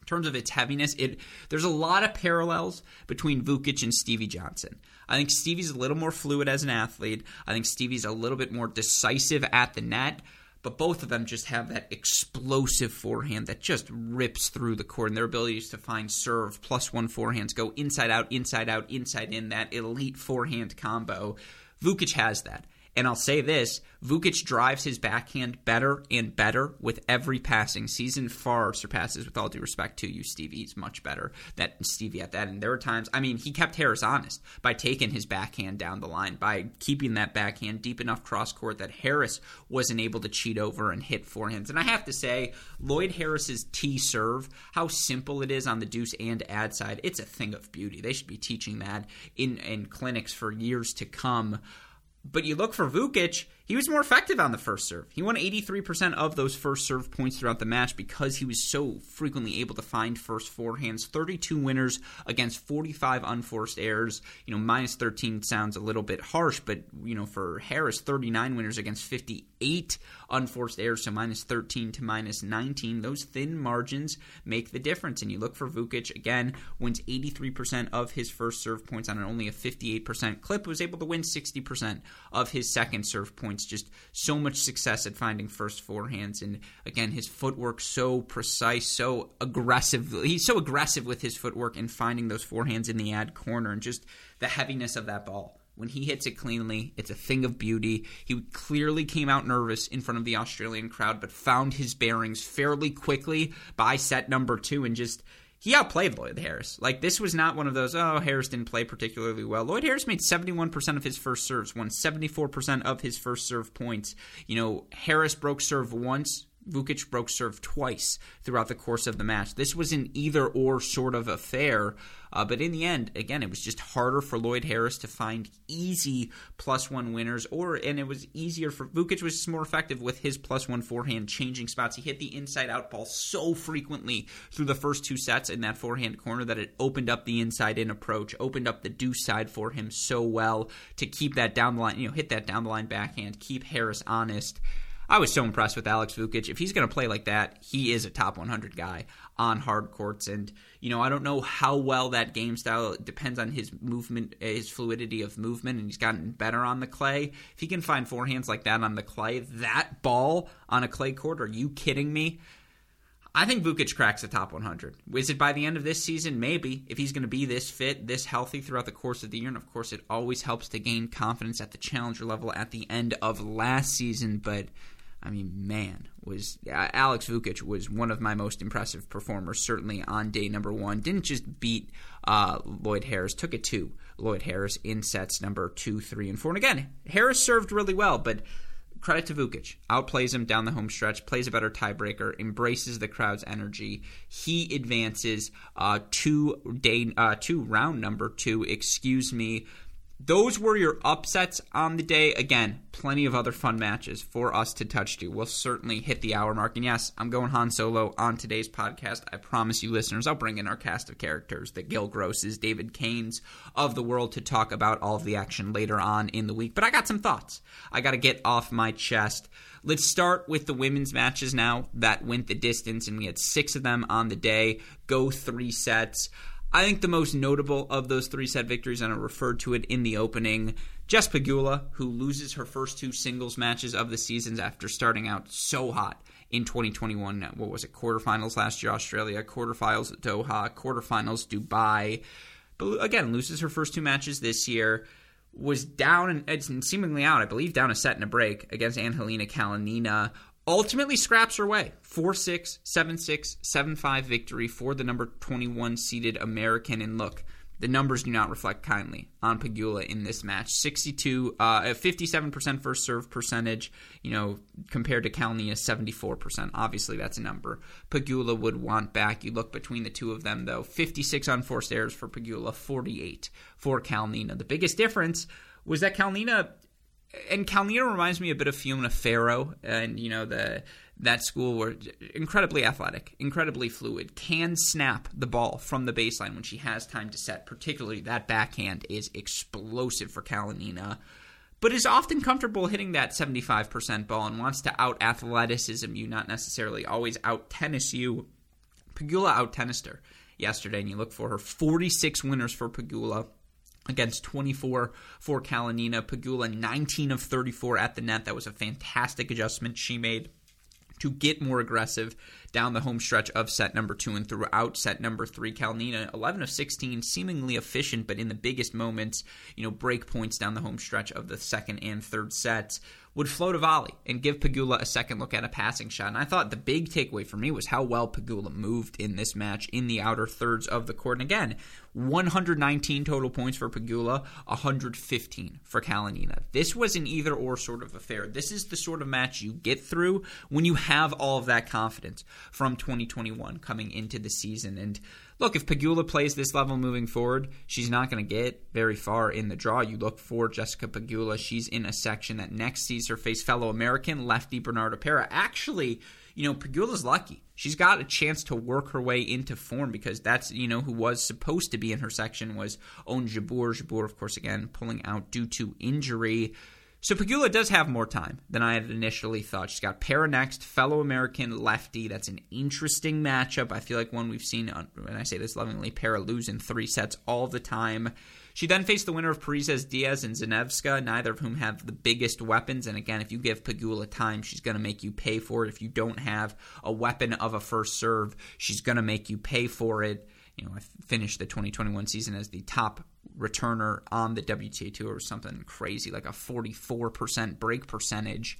terms of its heaviness, it there's a lot of parallels between Vukic and Stevie Johnson. I think Stevie's a little more fluid as an athlete. I think Stevie's a little bit more decisive at the net. But both of them just have that explosive forehand that just rips through the court, and their abilities to find serve plus one forehands go inside out, inside out, inside in. That elite forehand combo. Vukic has that. And I'll say this Vukic drives his backhand better and better with every passing season, far surpasses, with all due respect to you, Stevie. He's much better than Stevie at that. And there are times, I mean, he kept Harris honest by taking his backhand down the line, by keeping that backhand deep enough cross court that Harris wasn't able to cheat over and hit forehands. And I have to say, Lloyd Harris's T serve, how simple it is on the deuce and ad side, it's a thing of beauty. They should be teaching that in, in clinics for years to come. But you look for Vukic, he was more effective on the first serve. He won 83% of those first serve points throughout the match because he was so frequently able to find first forehands. 32 winners against 45 unforced errors. You know, minus 13 sounds a little bit harsh, but, you know, for Harris, 39 winners against 58 unforced errors, so minus 13 to minus 19. Those thin margins make the difference. And you look for Vukic, again, wins 83% of his first serve points on an only a 58% clip, was able to win 60% of his second serve points points. Just so much success at finding first forehands, and again, his footwork so precise, so aggressive. He's so aggressive with his footwork and finding those forehands in the ad corner, and just the heaviness of that ball. When he hits it cleanly, it's a thing of beauty. He clearly came out nervous in front of the Australian crowd, but found his bearings fairly quickly by set number two and just he outplayed Lloyd Harris. Like this was not one of those. Oh, Harris didn't play particularly well. Lloyd Harris made seventy one percent of his first serves, won seventy four percent of his first serve points. You know, Harris broke serve once. Vukic broke serve twice throughout the course of the match. This was an either or sort of affair, uh, but in the end, again, it was just harder for Lloyd Harris to find easy plus one winners, or and it was easier for Vukic was more effective with his plus one forehand changing spots. He hit the inside out ball so frequently through the first two sets in that forehand corner that it opened up the inside in approach, opened up the deuce side for him so well to keep that down the line, you know, hit that down the line backhand, keep Harris honest. I was so impressed with Alex Vukic. If he's going to play like that, he is a top 100 guy on hard courts. And, you know, I don't know how well that game style depends on his movement, his fluidity of movement, and he's gotten better on the clay. If he can find forehands like that on the clay, that ball on a clay court, are you kidding me? I think Vukic cracks the top 100. Is it by the end of this season? Maybe. If he's going to be this fit, this healthy throughout the course of the year. And of course, it always helps to gain confidence at the challenger level at the end of last season. But I mean, man, was uh, Alex Vukic was one of my most impressive performers, certainly on day number one. Didn't just beat uh, Lloyd Harris, took it to Lloyd Harris in sets number two, three, and four. And again, Harris served really well, but credit to Vukic. Outplays him down the home stretch, plays a better tiebreaker, embraces the crowd's energy. He advances uh, to day uh, to round number two. Excuse me those were your upsets on the day. Again, plenty of other fun matches for us to touch to. We'll certainly hit the hour mark. And yes, I'm going Han Solo on today's podcast. I promise you, listeners, I'll bring in our cast of characters, the Gil Grosses, David Canes of the world, to talk about all of the action later on in the week. But I got some thoughts I got to get off my chest. Let's start with the women's matches now that went the distance, and we had six of them on the day. Go three sets. I think the most notable of those three set victories, and I referred to it in the opening, Jess Pegula, who loses her first two singles matches of the seasons after starting out so hot in 2021. What was it? Quarterfinals last year, Australia, quarterfinals at Doha, quarterfinals Dubai. But again, loses her first two matches this year. Was down and seemingly out, I believe, down a set and a break against Angelina Kalinina ultimately scraps her way 4 6, 7 6, 7 5 victory for the number 21 seeded American. And look, the numbers do not reflect kindly on Pegula in this match. 62, uh, 57% first serve percentage, you know, compared to Kalinina 74%. Obviously, that's a number Pegula would want back. You look between the two of them, though 56 unforced errors for Pegula, 48 for Kalinina. The biggest difference was that Kalinina and Kalinina reminds me a bit of Fiona Ferro, and you know the that school were incredibly athletic, incredibly fluid, can snap the ball from the baseline when she has time to set. Particularly that backhand is explosive for Kalinina, but is often comfortable hitting that seventy five percent ball and wants to out athleticism you, not necessarily always out tennis you. Pegula out tennised her yesterday, and you look for her forty six winners for Pegula against 24 for Kalinina. Pegula, 19 of 34 at the net. That was a fantastic adjustment she made to get more aggressive down the home stretch of set number two and throughout set number three. Kalinina, 11 of 16, seemingly efficient, but in the biggest moments, you know, break points down the home stretch of the second and third sets would float a volley and give Pegula a second look at a passing shot. And I thought the big takeaway for me was how well Pegula moved in this match in the outer thirds of the court. And again, 119 total points for Pegula, 115 for Kalinina. This was an either or sort of affair. This is the sort of match you get through when you have all of that confidence from 2021 coming into the season. And look, if Pegula plays this level moving forward, she's not going to get very far in the draw. You look for Jessica Pegula. She's in a section that next sees her face fellow American lefty Bernarda Pera. Actually, you know, Pegula's lucky. She's got a chance to work her way into form because that's, you know, who was supposed to be in her section was Ons Jabeur. Jabeur, of course, again, pulling out due to injury. So Pegula does have more time than I had initially thought. She's got Pera next, fellow American lefty. That's an interesting matchup. I feel like one we've seen, and I say this lovingly, Pera lose in three sets all the time. She then faced the winner of Parrizas Diaz and Zanevska, neither of whom have the biggest weapons. And again, if you give Pegula time, she's going to make you pay for it. If you don't have a weapon of a first serve, she's going to make you pay for it. You know, I finished the 2021 season as the top returner on the WTA Tour or something crazy, like a 44% break percentage.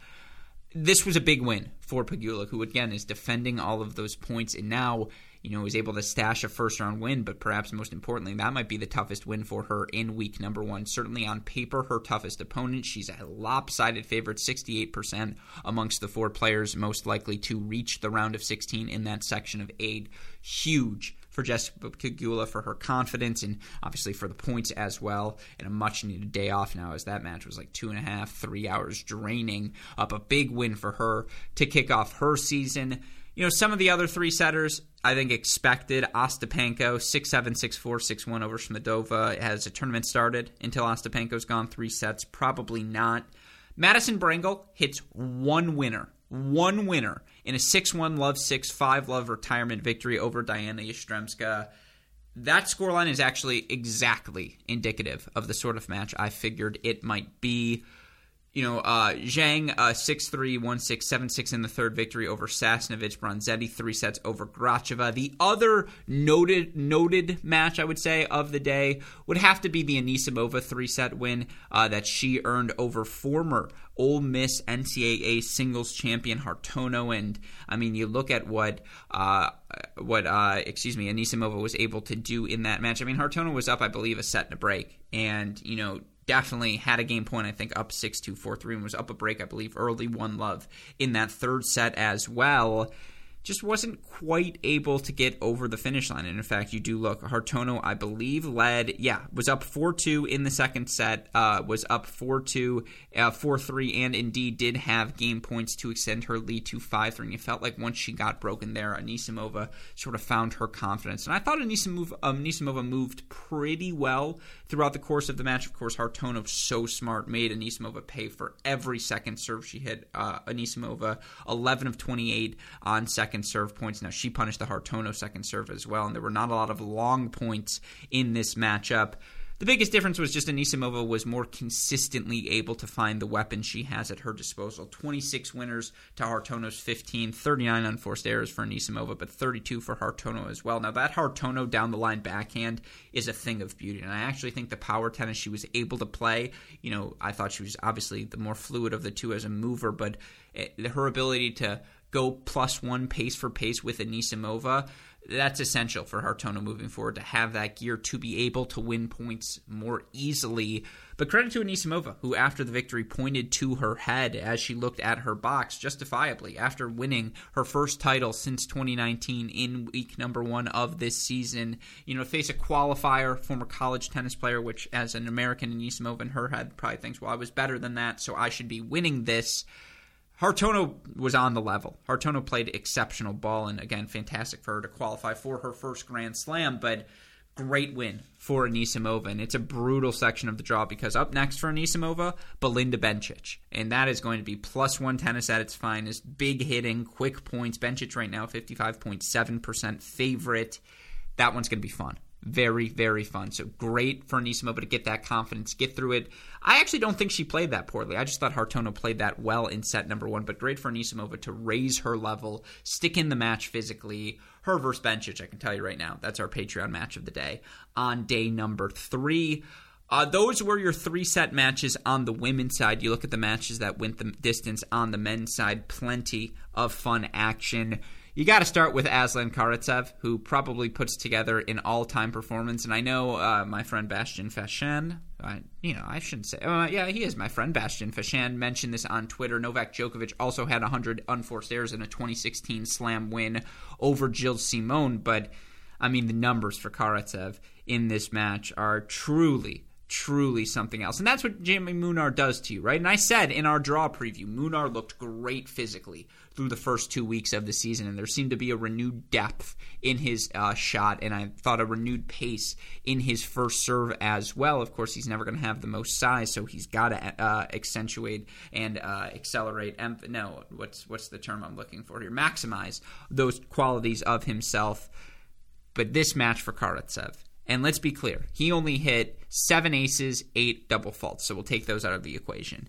This was a big win for Pegula, who again is defending all of those points and now, you know, is able to stash a first round win, but perhaps most importantly, that might be the toughest win for her in week number one. Certainly on paper, her toughest opponent. She's a lopsided favorite, 68% amongst the four players most likely to reach the round of 16 in that section of eight. Huge for Jessica Pegula for her confidence and obviously for the points as well. And a much needed day off now as that match was like two and a half, three hours draining. Up a big win for her to kick off her season. You know, some of the other three setters, I think expected. Ostapenko, 6 7, 6 4, 6 1 over Schmiedlova. Has a tournament started until Ostapenko's gone three sets? Probably not. Madison Brengle hits one winner one winner in a 6 1 love 6 5 love retirement victory over Dayana Yastremska. That scoreline is actually exactly indicative of the sort of match I figured it might be you know, uh, Zhang, uh, 6 3, 1 6, 7 6 in the third victory over Sasnovich. Bronzetti, three sets over Gracheva. The other noted noted match, I would say, of the day would have to be the Anisimova three set win uh, that she earned over former Ole Miss NCAA singles champion Hartono, and I mean, you look at what uh, what uh, excuse me, Anisimova was able to do in that match. I mean, Hartono was up, I believe, a set and a break, and you know definitely had a game point, I think, up 6 2 4 3, and was up a break, I believe, early 1 love in that third set as well just wasn't quite able to get over the finish line. And in fact, you do look, Hartono, I believe, led, yeah, was up 4 2 in the second set, uh, was up 4 2, uh, 4 3, and indeed did have game points to extend her lead to 5 3. And you felt like once she got broken there, Anisimova sort of found her confidence. And I thought Anisimova, um, Anisimova moved pretty well throughout the course of the match. Of course, Hartono, so smart, made Anisimova pay for every second serve she hit. Uh, Anisimova, 11 of 28 on second second serve points. Now, she punished the Hartono second serve as well, and there were not a lot of long points in this matchup. The biggest difference was just Anisimova was more consistently able to find the weapon she has at her disposal. 26 winners to Hartono's 15, 39 unforced errors for Anisimova, but 32 for Hartono as well. Now, that Hartono down the line backhand is a thing of beauty, and I actually think the power tennis she was able to play, you know, I thought she was obviously the more fluid of the two as a mover, but eh, her ability to go plus one pace for pace with Anisimova, that's essential for Hartono moving forward to have that gear to be able to win points more easily. But credit to Anisimova, who after the victory pointed to her head as she looked at her box justifiably after winning her first title since 2019 in week number one of this season. You know, face a qualifier, former college tennis player, which as an American, Anisimova in her head probably thinks, well, I was better than that, so I should be winning this. Hartono was on the level. Hartono played exceptional ball, and again, fantastic for her to qualify for her first Grand Slam. But great win for Anisimova, and it's a brutal section of the draw because up next for Anisimova, Belinda Bencic, and that is going to be plus one tennis at its finest, big hitting, quick points. Bencic right now, fifty five point seven percent favorite. That one's going to be fun. Very, very fun. So great for Anisimova to get that confidence, get through it. I actually don't think she played that poorly. I just thought Hartono played that well in set number one, but great for Anisimova to raise her level, stick in the match physically. Her versus Bencic, I can tell you right now, that's our Patreon match of the day on day number three. Uh, those were your three set matches on the women's side. You look at the matches that went the distance on the men's side, plenty of fun action you got to start with Aslan Karatsev, who probably puts together an all-time performance. And I know uh, my friend Bastian Fachan, I, you know, I shouldn't say, uh, yeah, he is my friend. Bastian Fachan mentioned this on Twitter. Novak Djokovic also had 100 unforced errors in a 2016 Slam win over Gilles Simon. But I mean, the numbers for Karatsev in this match are truly truly something else. And that's what Jamie Munar does to you, right? And I said in our draw preview, Munar looked great physically through the first two weeks of the season, and there seemed to be a renewed depth in his uh, shot, and I thought a renewed pace in his first serve as well. Of course, he's never going to have the most size, so he's got to uh, accentuate and uh, accelerate. Em- no, what's what's the term I'm looking for here? Maximize those qualities of himself. But this match for Karatsev and let's be clear, he only hit seven aces, eight double faults. So we'll take those out of the equation.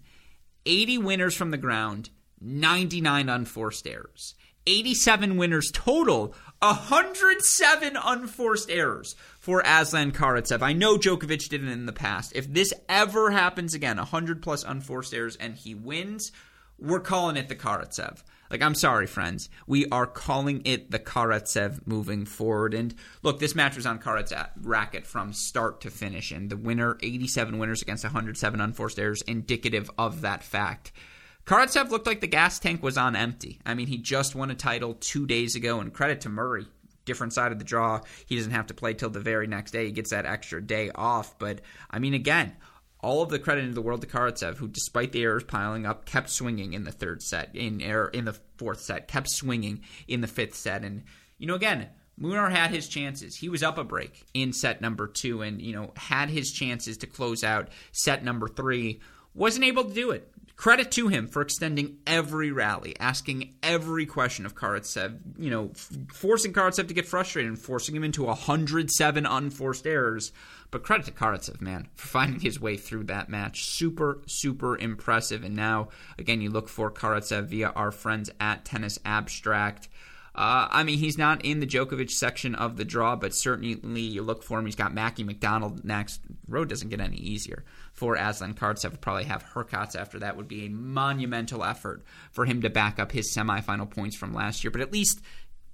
80 winners from the ground, 99 unforced errors. 87 winners total, 107 unforced errors for Aslan Karatsev. I know Djokovic did it in the past. If this ever happens again, 100 plus unforced errors, and he wins, we're calling it the Karatsev. Like, I'm sorry, friends. We are calling it the Karatsev moving forward. And look, this match was on Karatsev racket from start to finish. And the winner, 87 winners against 107 unforced errors, indicative of that fact. Karatsev looked like the gas tank was on empty. I mean, he just won a title two days ago, and credit to Murray. Different side of the draw. He doesn't have to play till the very next day. He gets that extra day off. But, I mean, again, all of the credit in the world to Karatsev, who, despite the errors piling up, kept swinging in the third set, in error in the fourth set, kept swinging in the fifth set, and you know, again, Munar had his chances. He was up a break in set number two, and you know, had his chances to close out set number three. Wasn't able to do it. Credit to him for extending every rally, asking every question of Karatsev, you know, f- forcing Karatsev to get frustrated and forcing him into 107 unforced errors. But credit to Karatsev, man, for finding his way through that match. Super, super impressive. And now, again, you look for Karatsev via our friends at Tennis Abstract. Uh, I mean, he's not in the Djokovic section of the draw, but certainly you look for him. He's got Mackie McDonald next. Road doesn't get any easier for Aslan Karatsev. Would probably have Hurkacz after that. Would be a monumental effort for him to back up his semifinal points from last year. But at least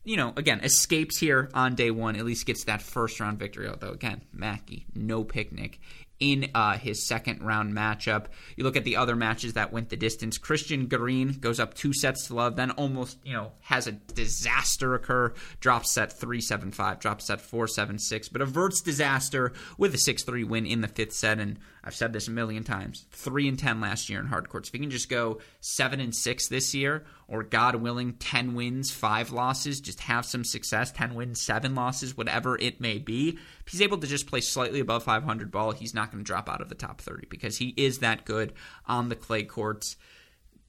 you know, again, escapes here on day one, at least gets that first round victory. Although, again, Mackie, no picnic in uh, his second round matchup. You look at the other matches that went the distance. Christian Garin goes up two sets to love, then almost you know has a disaster occur, drops set three seven five, drops set four seven six, but averts disaster with a six three win in the fifth set. And I've said this a million times: three and ten last year in hard courts. If he can just go seven and six this year, or God willing, ten wins, five losses, just have some success, ten wins, seven losses, whatever it may be. If he's able to just play slightly above 500 ball, he's not going to drop out of the top 30 because he is that good on the clay courts.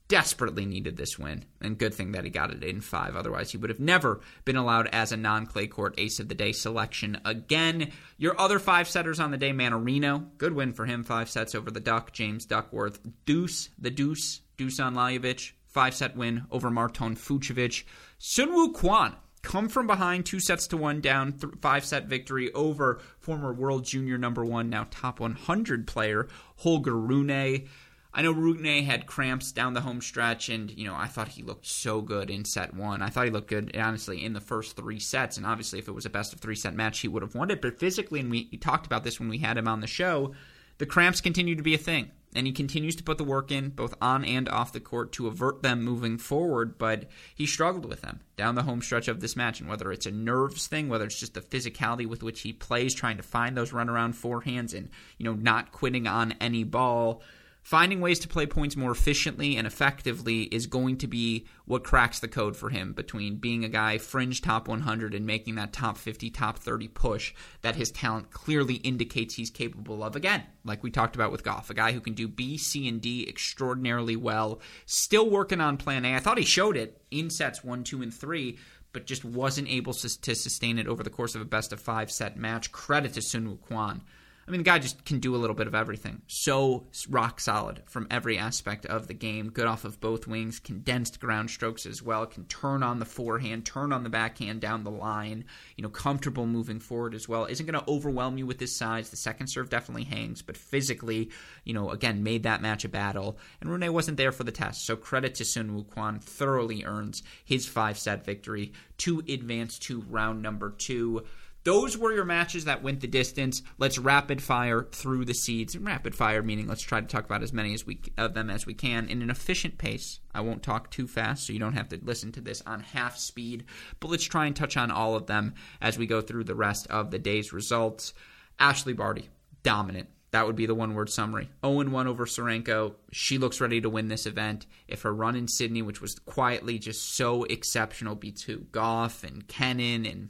Desperately needed this win, and good thing that he got it in five. Otherwise, he would have never been allowed as a non clay court ace of the day selection again. Your other five setters on the day, Mannarino, good win for him, five sets over the Duck, James Duckworth, Deuce, the Deuce, Dusan Lajovic, five set win over Marton Fucsovics, Soonwoo Kwon, come from behind, two sets to one down, th- five set victory over former world junior number one, now top 100 player Holger Rune. I know Rune had cramps down the home stretch, and you know I thought he looked so good in set one. I thought he looked good, honestly, in the first three sets. And obviously, if it was a best of three set match, he would have won it. But physically, and we talked about this when we had him on the show, the cramps continue to be a thing and he continues to put the work in both on and off the court to avert them moving forward. But he struggled with them down the home stretch of this match. And whether it's a nerves thing whether it's just the physicality with which he plays trying to find those runaround forehands and you know not quitting on any ball Finding ways to play points more efficiently and effectively is going to be what cracks the code for him between being a guy fringe top 100 and making that top 50, top 30 push that his talent clearly indicates he's capable of. Again, like we talked about with Gauff, a guy who can do B, C, and D extraordinarily well, still working on plan A. I thought he showed it in sets one, two, and three but just wasn't able to, sustain it over the course of a best of five set match. Credit to Soonwoo Kwon I mean, the guy just can do a little bit of everything. So rock solid from every aspect of the game. Good off of both wings, condensed ground strokes as well. Can turn on the forehand, turn on the backhand down the line. You know, comfortable moving forward as well. Isn't going to overwhelm you with his size. The second serve definitely hangs, but physically, you know, again, made that match a battle. And Rune wasn't there for the test. So credit to Soonwoo Kwon. Thoroughly earns his five set victory to advance to round number two. Those were your matches that went the distance. Let's rapid fire through the seeds. And Rapid fire meaning let's try to talk about as many as we of them as we can in an efficient pace. I won't talk too fast, so you don't have to listen to this on half speed. But let's try and touch on all of them as we go through the rest of the day's results. Ashley Barty, dominant. That would be the one word summary. 0 1 over Tsurenko. She looks ready to win this event. If her run in Sydney, which was quietly just so exceptional, beats who? Gauff and Kenin and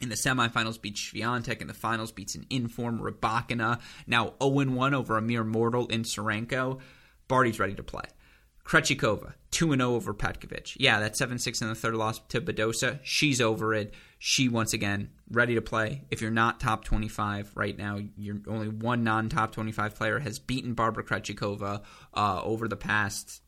in the semifinals, beats Swiatek. In the finals, beats an inform Rybakina. Now 0-1 over a mere mortal in Tsurenko. Barty's ready to play. Krejcikova, 2-0 over Petkovic. Yeah, that 7-6 in the third loss to Badosa. She's over it. She, once again, ready to play. If you're not top 25 right now, you're only one non-top 25 player has beaten Barbara Krejcikova uh, over the past,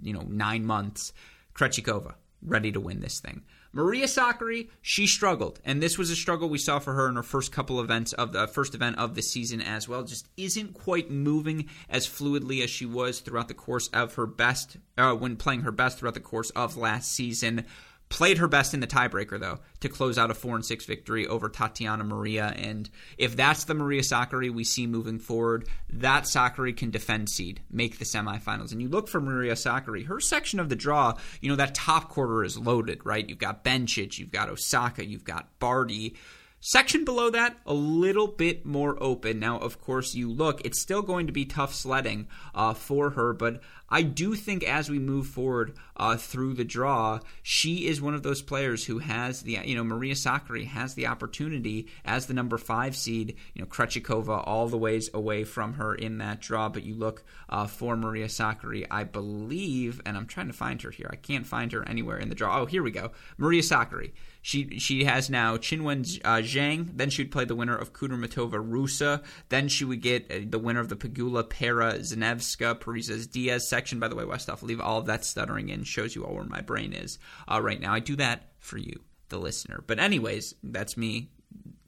you know, nine months. Krejcikova, ready to win this thing. Maria Sakkari, she struggled, and this was a struggle we saw for her in her first couple events of the first event of the season as well. Just isn't quite moving as fluidly as she was throughout the course of her best uh, when playing her best throughout the course of last season. Played her best in the tiebreaker, though, to close out a 4 and 6 victory over Tatiana Maria. And if that's the Maria Sakkari we see moving forward, that Sakkari can defend seed, make the semifinals. And you look for Maria Sakkari, her section of the draw, you know, that top quarter is loaded, right? You've got Bencic, you've got Osaka, you've got Barty. Section below that, a little bit more open. Now, of course, you look, it's still going to be tough sledding uh, for her, but I do think as we move forward uh, through the draw, she is one of those players who has the, you know, Maria Sakkari has the opportunity as the number five seed, you know, Krejcikova all the ways away from her in that draw. But you look uh, for Maria Sakkari, I believe, and I'm trying to find her here. I can't find her anywhere in the draw. Oh, here we go. Maria Sakkari. She she has now Qinwen uh, Zheng. Then she would play the winner of Kudermetova Rusa. Then she would get uh, the winner of the Pegula Pera Zanevska Parrizas Diaz section, by the way, Westhoff. Leave all of that stuttering in. Shows you all where my brain is uh, right now. I do that for you, the listener. But anyways, that's me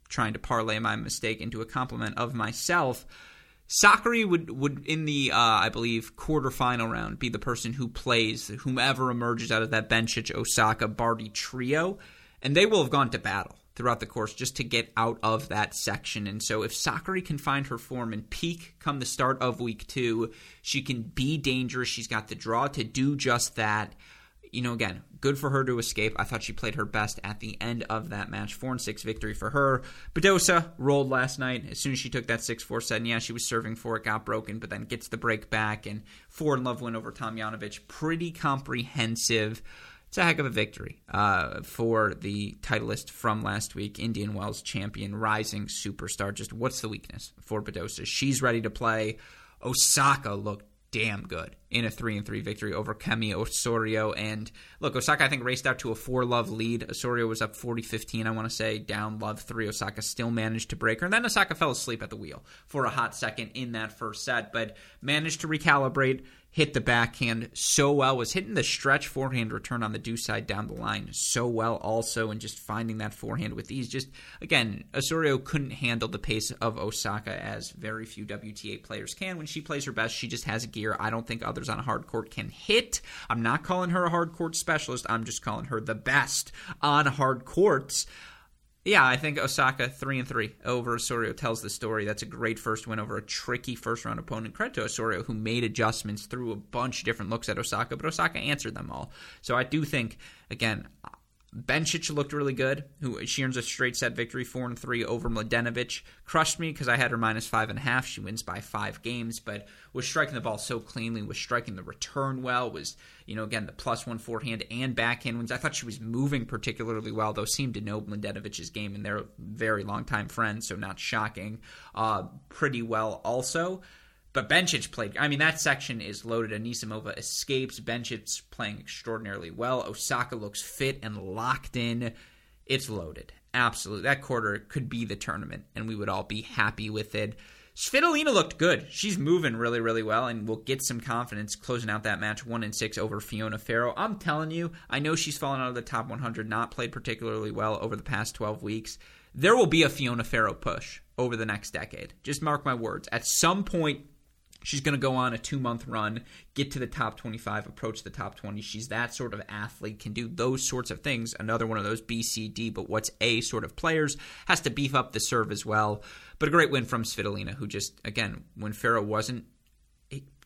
trying to parlay my mistake into a compliment of myself. Sakkari would would in the uh, I believe quarterfinal round be the person who plays whomever emerges out of that Bencic Osaka Barty trio, and they will have gone to battle throughout the course just to get out of that section. And so if Sakkari can find her form and peak come the start of week two, she can be dangerous. She's got the draw to do just that you know, again, good for her to escape. I thought she played her best at the end of that match. Four and six victory for her. Badosa rolled last night as soon as she took that six four set. And yeah, she was serving for it, got broken, but then gets the break back and four in love win over Tomljanovic. Pretty comprehensive. It's a heck of a victory uh, for the titleist from last week, Indian Wells champion, rising superstar. Just what's the weakness for Badosa? She's ready to play. Osaka looked damn good in a three and three victory over Cami Osorio. And look, Osaka I think raced out to a four love lead. Osorio was up 40-15, I want to say, down love three. Osaka still managed to break her, and then Osaka fell asleep at the wheel for a hot second in that first set, but managed to recalibrate hit the backhand so well, was hitting the stretch forehand return on the deuce side down the line so well also, and just finding that forehand with ease. Just, again, Osorio couldn't handle the pace of Osaka as very few WTA players can. When she plays her best, she just has gear I don't think on a hard court can hit. I'm not calling her a hard court specialist, I'm just calling her the best on hard courts. Yeah, I think Osaka three and three over Osorio tells the story. That's a great first win over a tricky first round opponent. Credit to Osorio who made adjustments through a bunch of different looks at Osaka, but Osaka answered them all. So I do think again Bencic looked really good. Who she earns a straight set victory, four and three over Mladenovic. Crushed me because I had her minus five and a half. She wins by five games, but was striking the ball so cleanly, was striking the return well, was you know again the plus one forehand and backhand wins. I thought she was moving particularly well, though seemed to know Mladenovic's game, and they're very long time friends, so not shocking. Uh, pretty well also. But Bencic played. I mean, that section is loaded. Anisimova escapes. Bencic playing extraordinarily well. Osaka looks fit and locked in. It's loaded. Absolutely. That quarter could be the tournament, and we would all be happy with it. Svitolina looked good. She's moving really, really well, and will get some confidence closing out that match one and six over Fiona Ferro. I'm telling you, I know she's fallen out of the top 100, not played particularly well over the past 12 weeks. There will be a Fiona Ferro push over the next decade. Just mark my words. At some point, She's going to go on a two month run, get to the top 25, approach the top 20. She's that sort of athlete, can do those sorts of things. Another one of those B, C, D, but what's A sort of players. Has to beef up the serve as well. But a great win from Svitolina, who just, again, when Ferro wasn't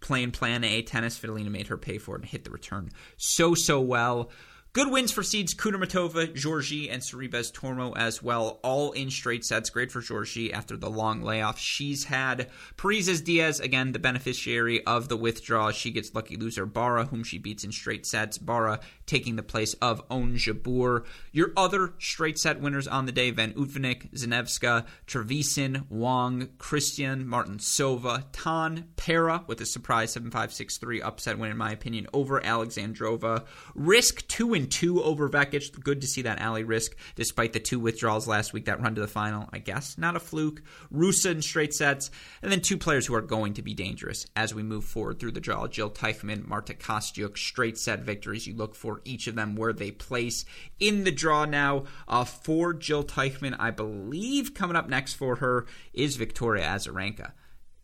playing plan A tennis, Svitolina made her pay for it and hit the return so, so well. Good wins for seeds Kudermetova, Giorgi, and Sorribes Tormo as well, all in straight sets. Great for Giorgi after the long layoff she's had. Parrizas Diaz, again, the beneficiary of the withdrawal. She gets lucky loser Barra, whom she beats in straight sets. Barra taking the place of Ons Jabeur. Your other straight set winners on the day Van Uytvanck, Zanevska, Trevisan, Wang, Cristian, Martin Sova, Tan, Pera with a surprise 7 5 6 3 upset win, in my opinion, over Alexandrova. Riske 2 and 2 over Vekic. Good to see that Ali Riske, despite the two withdrawals last week that run to the final. I guess not a fluke. Rusa in straight sets. And then two players who are going to be dangerous as we move forward through the draw. Jil Teichmann, Marta Kostyuk, straight set victories. You look for each of them where they place in the draw now. Uh, for Jil Teichmann, I believe coming up next for her is Victoria Azarenka.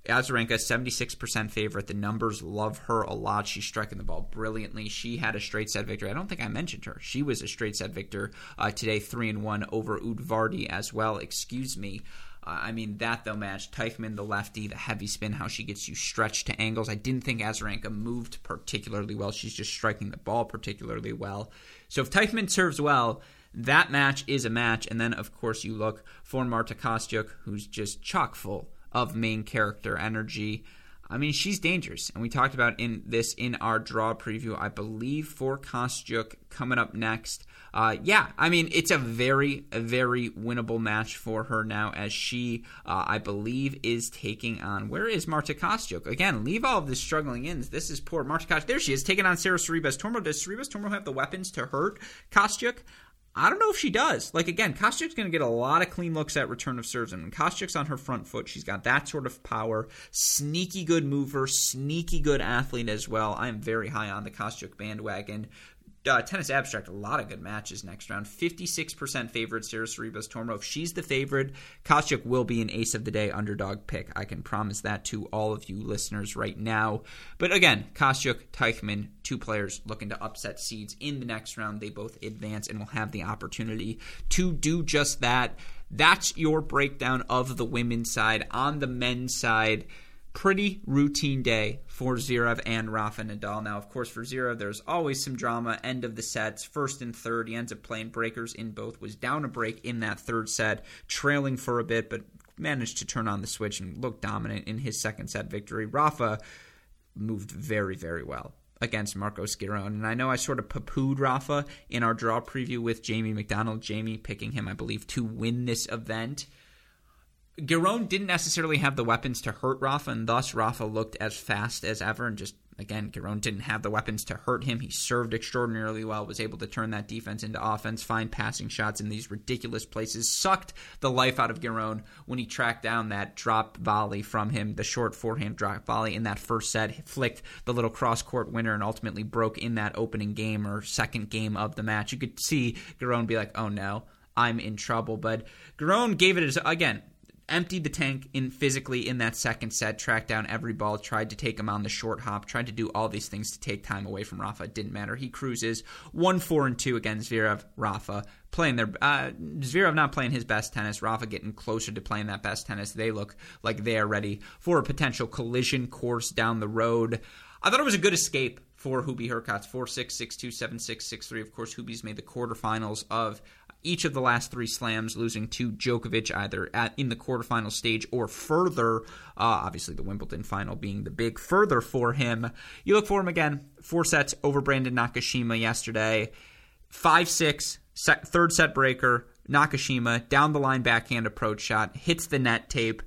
Azarenka, 76% favorite. The numbers love her a lot. She's striking the ball brilliantly. She had a straight set victory. I don't think I mentioned her. She was a straight set victor uh, today, 3 and 1 over Udvardy as well. Excuse me. Uh, I mean, that though match. Teichmann, the lefty, the heavy spin, how she gets you stretched to angles. I didn't think Azarenka moved particularly well. She's just striking the ball particularly well. So if Teichmann serves well, that match is a match. And then, of course, you look for Marta Kostyuk, who's just chock full of main character energy. I mean, she's dangerous, and we talked about in this in our draw preview. I believe for Kostyuk coming up next. Uh, yeah, I mean, it's a very, very winnable match for her now, as she, uh, I believe, is taking on. Where is Marta Kostyuk? Again, leave all of this struggling in. This is poor Marta Kostyuk. There she is, taking on Sara Sorribes Tormo. Does Sorribes Tormo have the weapons to hurt Kostyuk? I don't know if she does. Like again, Kostyuk's going to get a lot of clean looks at return of serves, and when Kostyuk's on her front foot, she's got that sort of power. Sneaky good mover, sneaky good athlete as well. I am very high on the Kostyuk bandwagon uh, tennis abstract, a lot of good matches next round. 56% favorite, Sara Sorribes Tormo. If she's the favorite, Kostyuk will be an ace of the day underdog pick. I can promise that to all of you listeners right now. But again, Kostyuk, Teichmann, two players looking to upset seeds in the next round. They both advance and will have the opportunity to do just that. That's your breakdown of the women's side. On the men's side, pretty routine day for Zverev and Rafa Nadal. Now, of course, for Zverev, there's always some drama. End of the sets, first and third. He ends up playing breakers in both. Was down a break in that third set, trailing for a bit, but managed to turn on the switch and look dominant in his second set victory. Rafa moved very, very well against Marcos Giron. And I know I sort of poo-pooed Rafa in our draw preview with Jamie McDonald. Jamie picking him, I believe, to win this event. Giron didn't necessarily have the weapons to hurt Rafa, and thus Rafa looked as fast as ever. And just again, Giron didn't have the weapons to hurt him. He served extraordinarily well, was able to turn that defense into offense, find passing shots in these ridiculous places, sucked the life out of Giron when he tracked down that drop volley from him, the short forehand drop volley in that first set, flicked the little cross court winner, and ultimately broke in that opening game or second game of the match. You could see Giron be like, oh no. I'm in trouble, but Giron gave it as again emptied the tank in physically in that second set, tracked down every ball, tried to take him on the short hop, tried to do all these things to take time away from Rafa. It didn't matter. He cruises one four and two against Zverev. Rafa playing their uh, Zverev not playing his best tennis. Rafa getting closer to playing that best tennis. They look like they are ready for a potential collision course down the road. I thought it was a good escape for Hubie Hurkacz, 4 6, 6 2, 7 6, 6 3. Of course, Hubie's made the quarterfinals of each of the last three slams, losing to Djokovic either at, in the quarterfinal stage or further. Uh, obviously, the Wimbledon final being the big further for him. You look for him again. Four sets over Brandon Nakashima yesterday. 5 6, set, third set breaker. Nakashima down the line backhand approach shot, hits the net tape.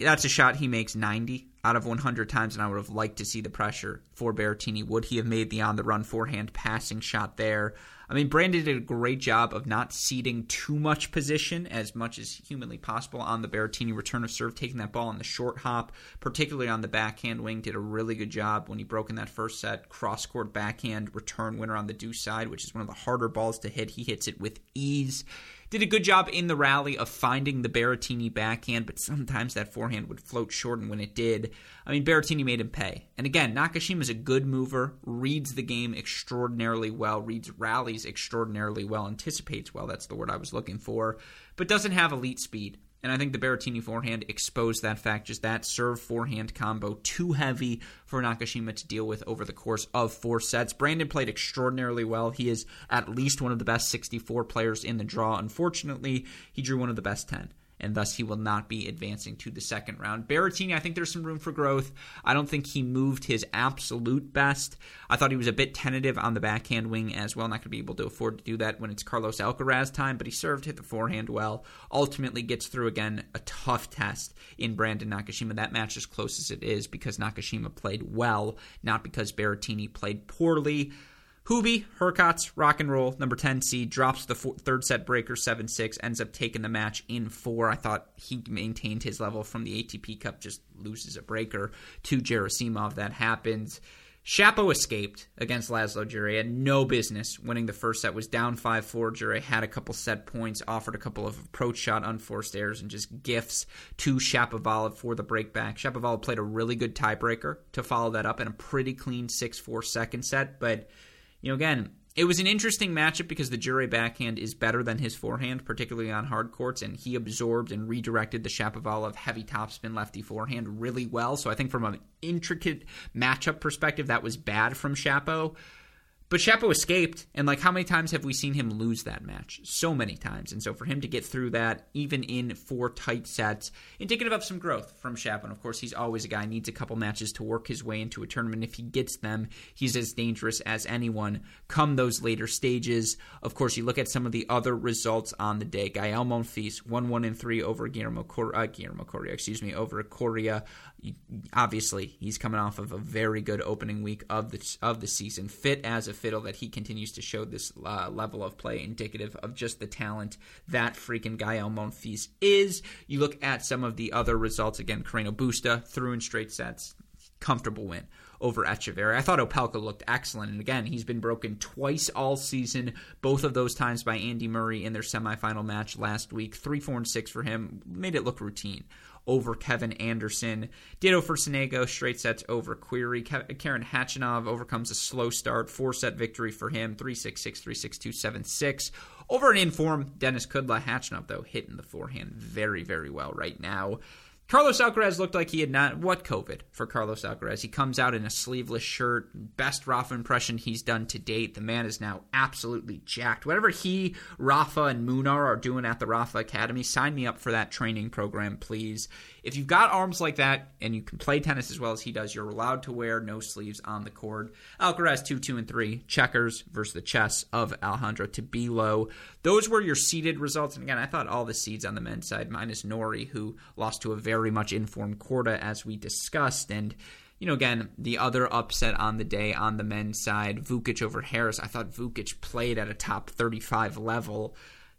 That's a shot he makes 90 out of 100 times, and I would have liked to see the pressure for Berrettini. Would he have made the on the run forehand passing shot there? I mean, Brandon did a great job of not ceding too much position as much as humanly possible on the Berrettini return of serve, taking that ball on the short hop, particularly on the backhand wing. Did a really good job when he broke in that first set. Cross court backhand return winner on the deuce side, which is one of the harder balls to hit. He hits it with ease did a good job in the rally of finding the Berrettini backhand, but sometimes that forehand would float short, and when it did, I mean, Berrettini made him pay. And again, Nakashima is a good mover, reads the game extraordinarily well, reads rallies extraordinarily well, anticipates well, that's the word I was looking for, but doesn't have elite speed. And I think the Berrettini forehand exposed that fact, just that serve forehand combo too heavy for Nakashima to deal with over the course of four sets. Brandon played extraordinarily well. He is at least one of the best 64 players in the draw. Unfortunately, he drew one of the best 10 and thus he will not be advancing to the second round. Berrettini, I think there's some room for growth. I don't think he moved his absolute best. I thought he was a bit tentative on the backhand wing as well. Not going to be able to afford to do that when it's Carlos Alcaraz time, but he served, hit the forehand well. Ultimately gets through again a tough test in Brandon Nakashima. That match as close as it is because Nakashima played well, not because Berrettini played poorly. Hubie, Hurkacz, rock and roll, number 10 seed, drops the four, third set breaker 7 6, ends up taking the match in four. I thought he maintained his level from the ATP Cup, just loses a breaker to Gerasimov. That happens. Shapo escaped against Laslo Djere. Had no business winning the first set. Was down 5 4. Djere had a couple set points, offered a couple of approach shot unforced errors, and just gifts to Shapovalov for the breakback. Shapovalov played a really good tiebreaker to follow that up in a pretty clean 6 4 second set, but you know, again, it was an interesting matchup because the Djere backhand is better than his forehand, particularly on hard courts, and he absorbed and redirected the Shapovalov heavy topspin lefty forehand really well. So I think from an intricate matchup perspective, that was bad from Shapo. But Shapo escaped, and like how many times have we seen him lose that match? So many times. And so for him to get through that, even in four tight sets, indicative of some growth from Shapo. And of course, he's always a guy needs a couple matches to work his way into a tournament. If he gets them, he's as dangerous as anyone come those later stages. Of course, you look at some of the other results on the day. Gael Monfils, 1 1 and 3 over Guillermo, Cor- uh, Guillermo Coria, excuse me, over Coria. Obviously he's coming off of a very good opening week of the of the season, fit as a fiddle. That he continues to show this uh, level of play, indicative of just the talent that freaking Gael Monfils is. You look at some of the other results again. Carreno Busta through in straight sets, comfortable win over Etcheverry. I thought Opelka looked excellent. And again, he's been broken twice all season, both of those times by Andy Murray in their semifinal match last week. Three, four, and six for him. Made it look routine over Kevin Anderson. Ditto for Sonego, straight sets over Querrey. Karen Khachanov overcomes a slow start, four set victory for him, 3 6 6 3 6 2 7 6. Over an inform, Denis Kudla. Khachanov, though, hitting the forehand very, very well right now. Carlos Alcaraz looked like he had not what COVID for Carlos Alcaraz. He comes out in a sleeveless shirt, best Rafa impression he's done to date. The man is now absolutely jacked. Whatever he, Rafa, and Munar are doing at the Rafa Academy, sign me up for that training program, please. If you've got arms like that and you can play tennis as well as he does, you're allowed to wear no sleeves on the court. Alcaraz 2 2 and 3, checkers versus the chess of Alejandro Tabilo. Those were your seeded results. And again, I thought all the seeds on the men's side, minus Norrie, who lost to a very much informed Korda, as we discussed. And you know, again, the other upset on the day on the men's side, Vukic over Harris. I thought Vukic played at a top 35 level.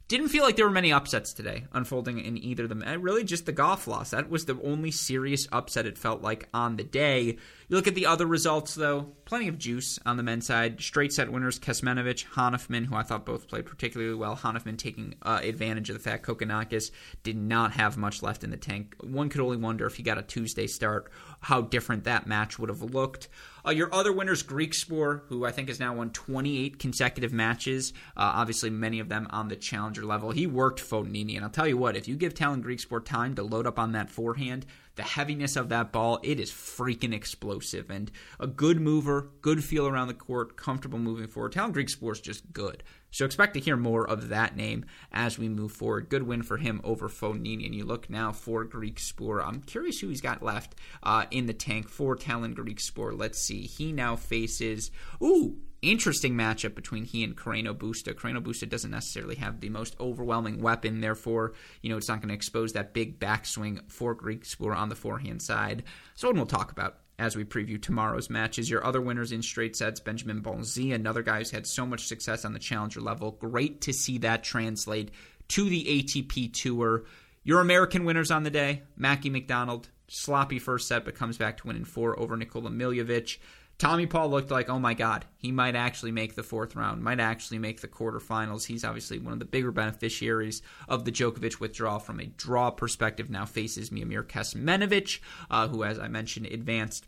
Didn't feel like there were many upsets today unfolding in either of them. And really, just the Gauff loss. That was the only serious upset it felt like on the day. You look at the other results, though, plenty of juice on the men's side. Straight set winners, Kecmanovic, Hanfmann, who I thought both played particularly well. Hanfmann taking uh, advantage of the fact Kokkinakis did not have much left in the tank. One could only wonder if he got a Tuesday start, how different that match would have looked. Uh, your other winners, Griekspoor, who I think has now won 28 consecutive matches, uh, obviously many of them on the challenger level. He worked Fognini, and I'll tell you what, if you give Tallon Griekspoor time to load up on that forehand, the heaviness of that ball, it is freaking explosive. And a good mover, good feel around the court, comfortable moving forward. Tallon Griekspoor is just good. So expect to hear more of that name as we move forward. Good win for him over Fognini. And you look now for Griekspoor. I'm curious who he's got left uh, in the tank for Tallon Greek Griekspoor. Let's see. He now faces, ooh, interesting matchup between he and Carreno Busta. Carreno Busta doesn't necessarily have the most overwhelming weapon, therefore, you know, it's not going to expose that big backswing for Griekspoor on the forehand side. So, one we'll talk about as we preview tomorrow's matches. Your other winners in straight sets Benjamin Bonzi, another guy who's had so much success on the challenger level. Great to see that translate to the ATP Tour. Your American winners on the day Mackie McDonald, sloppy first set, but comes back to win in four over Nikola Milojevic. Tommy Paul looked like, oh my God, he might actually make the fourth round, might actually make the quarterfinals. He's obviously one of the bigger beneficiaries of the Djokovic withdrawal from a draw perspective. Now faces Miomir Kecmanovic, uh, who, as I mentioned, advanced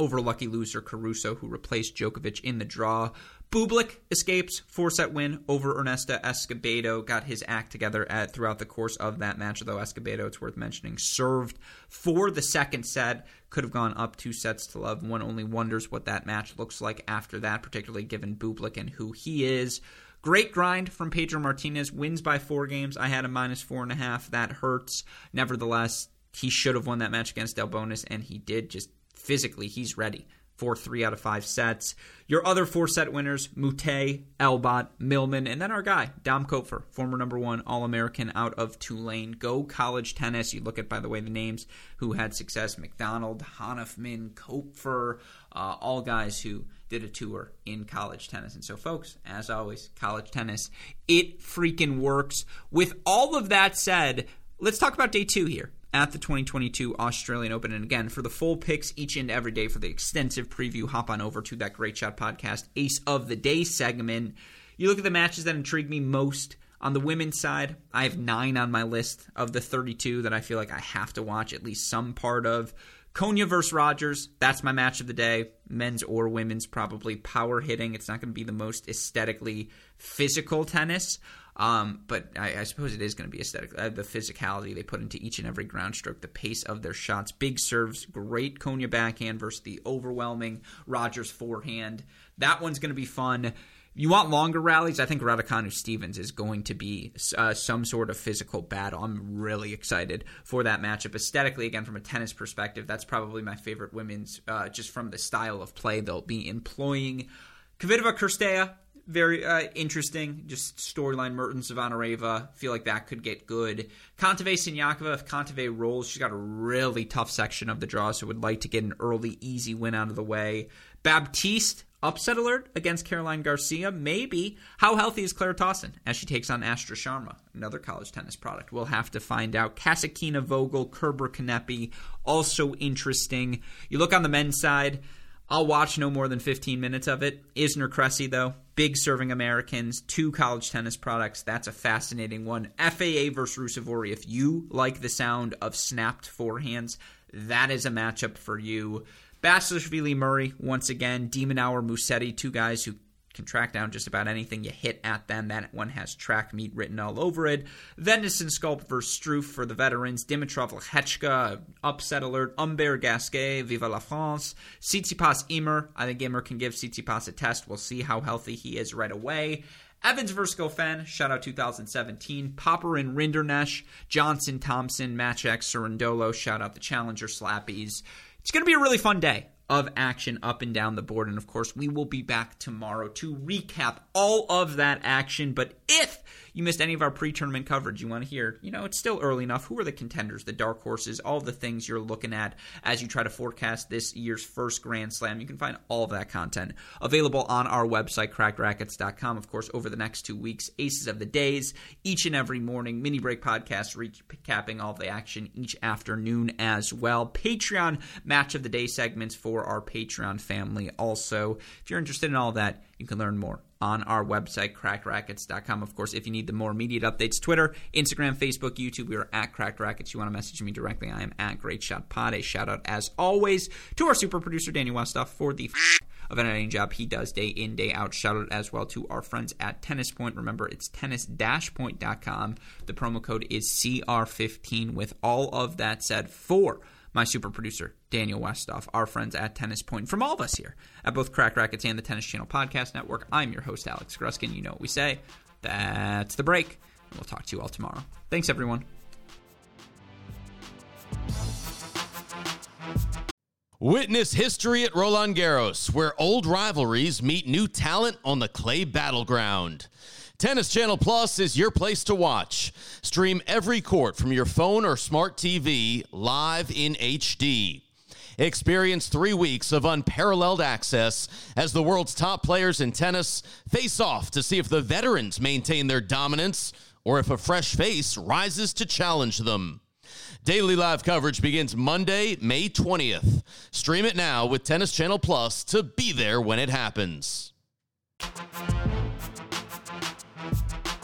over lucky loser Caruso, who replaced Djokovic in the draw. Bublik escapes four set win over Ernesto Escobedo. Got his act together at, throughout the course of that match, though Escobedo, it's worth mentioning, served for the second set. Could have gone up two sets to love. One only wonders what that match looks like after that, particularly given Bublik and who he is. Great grind from Pedro Martinez. Wins by four games. I had a minus four and a half. That hurts. Nevertheless, he should have won that match against Delbonis, and he did. Just physically, he's ready for three out of five sets. Your other four set winners, Moutet, Albot, Millman, and then our guy, Dom Koepfer, former number one All American out of Tulane. Go college tennis. You look at, by the way, the names who had success McDonald, Hanfmann, Koepfer, uh, all guys who did a tour in college tennis. And so, folks, as always, college tennis, it freaking works. With all of that said, let's talk about day two here at the 2022 Australian Open. And again, for the full picks each and every day for the extensive preview, hop on over to that Great Shot Podcast Ace of the Day segment. You look at the matches that intrigue me most. On the women's side, I have nine on my list of the 32 that I feel like I have to watch at least some part of. Konjuh versus Rogers, that's my match of the day. Men's or women's, probably power hitting. It's not going to be the most aesthetically physical tennis, um, but I, I, suppose it is going to be aesthetic. Uh, the physicality they put into each and every ground stroke, the pace of their shots, big serves, great Konjuh backhand versus the overwhelming Rogers forehand. That one's going to be fun. You want longer rallies? I think Raducanu Stephens is going to be uh, some sort of physical battle. I'm really excited for that matchup. Aesthetically, again, from a tennis perspective, that's probably my favorite women's, uh, just from the style of play they'll be employing. Kvitova Cirstea, very uh, interesting. Just storyline Mertens Zvonareva. Feel like that could get good. Kontaveit Siniakova, if Kontaveit rolls, she's got a really tough section of the draw, so would like to get an early, easy win out of the way. Baptiste, upset alert against Caroline Garcia. Maybe. How healthy is Clara Tauson as she takes on Astra Sharma, another college tennis product? We'll have to find out. Kasatkina Vogel, Kerber Kanepi, also interesting. You look on the men's side. I'll watch no more than 15 minutes of it. Isner Cressy, though, big serving Americans, two college tennis products. That's a fascinating one. FAA versus Ruusuvuori. If you like the sound of snapped forehands, that is a matchup for you. Basilashvili Murray, once again. De Minaur Musetti, two guys who can track down just about anything you hit at them. That one has track meet written all over it. Venison Sculpt versus Struff for the veterans. Dimitrov Lehechka, upset alert. Humbert Gasquet, Viva la France. Tsitsipas Ymer. I think Ymer can give Tsitsipas a test. We'll see how healthy he is right away. Evans versus Goffin, shout out 2017. Popyrin and Rinderknech, Johnson, Thompson, Match X, Cerundolo, shout out the Challenger Slappies. It's going to be a really fun day of action up and down the board. And of course, we will be back tomorrow to recap all of that action. But if you missed any of our pre tournament coverage, you want to hear, you know, it's still early enough. Who are the contenders, the dark horses, all the things you're looking at as you try to forecast this year's first Grand Slam? You can find all of that content available on our website, crackedracquets.com. Of course, over the next two weeks, Aces of the Days, each and every morning, mini break podcast recapping all the action each afternoon as well. Patreon match of the day segments for our Patreon family also. If you're interested in all that, you can learn more on our website, crackedracquets.com. Of course, if you need the more immediate updates, Twitter, Instagram, Facebook, YouTube, we are at Cracked Racquets. You want to message me directly, I am at Great Shot Pod. A shout out, as always, to our super producer, Daniel Westoff, for the f- of editing job he does day in, day out. Shout out as well to our friends at Tennis Point. Remember, it's tennis-point.com. The promo code is CR15. With all of that said, for my super producer, Daniel Westoff, our friends at Tennis Point, from all of us here at both Cracked Racquets and the Tennis Channel Podcast Network. I'm your host, Alex Gruskin. You know what we say. That's the break. We'll talk to you all tomorrow. Thanks, everyone. Witness history at Roland Garros, where old rivalries meet new talent on the clay battleground. Tennis Channel Plus is your place to watch. Stream every court from your phone or smart TV live in HD. Experience three weeks of unparalleled access as the world's top players in tennis face off to see if the veterans maintain their dominance or if a fresh face rises to challenge them. Daily live coverage begins Monday, May 20th. Stream it now with Tennis Channel Plus to be there when it happens. Bye.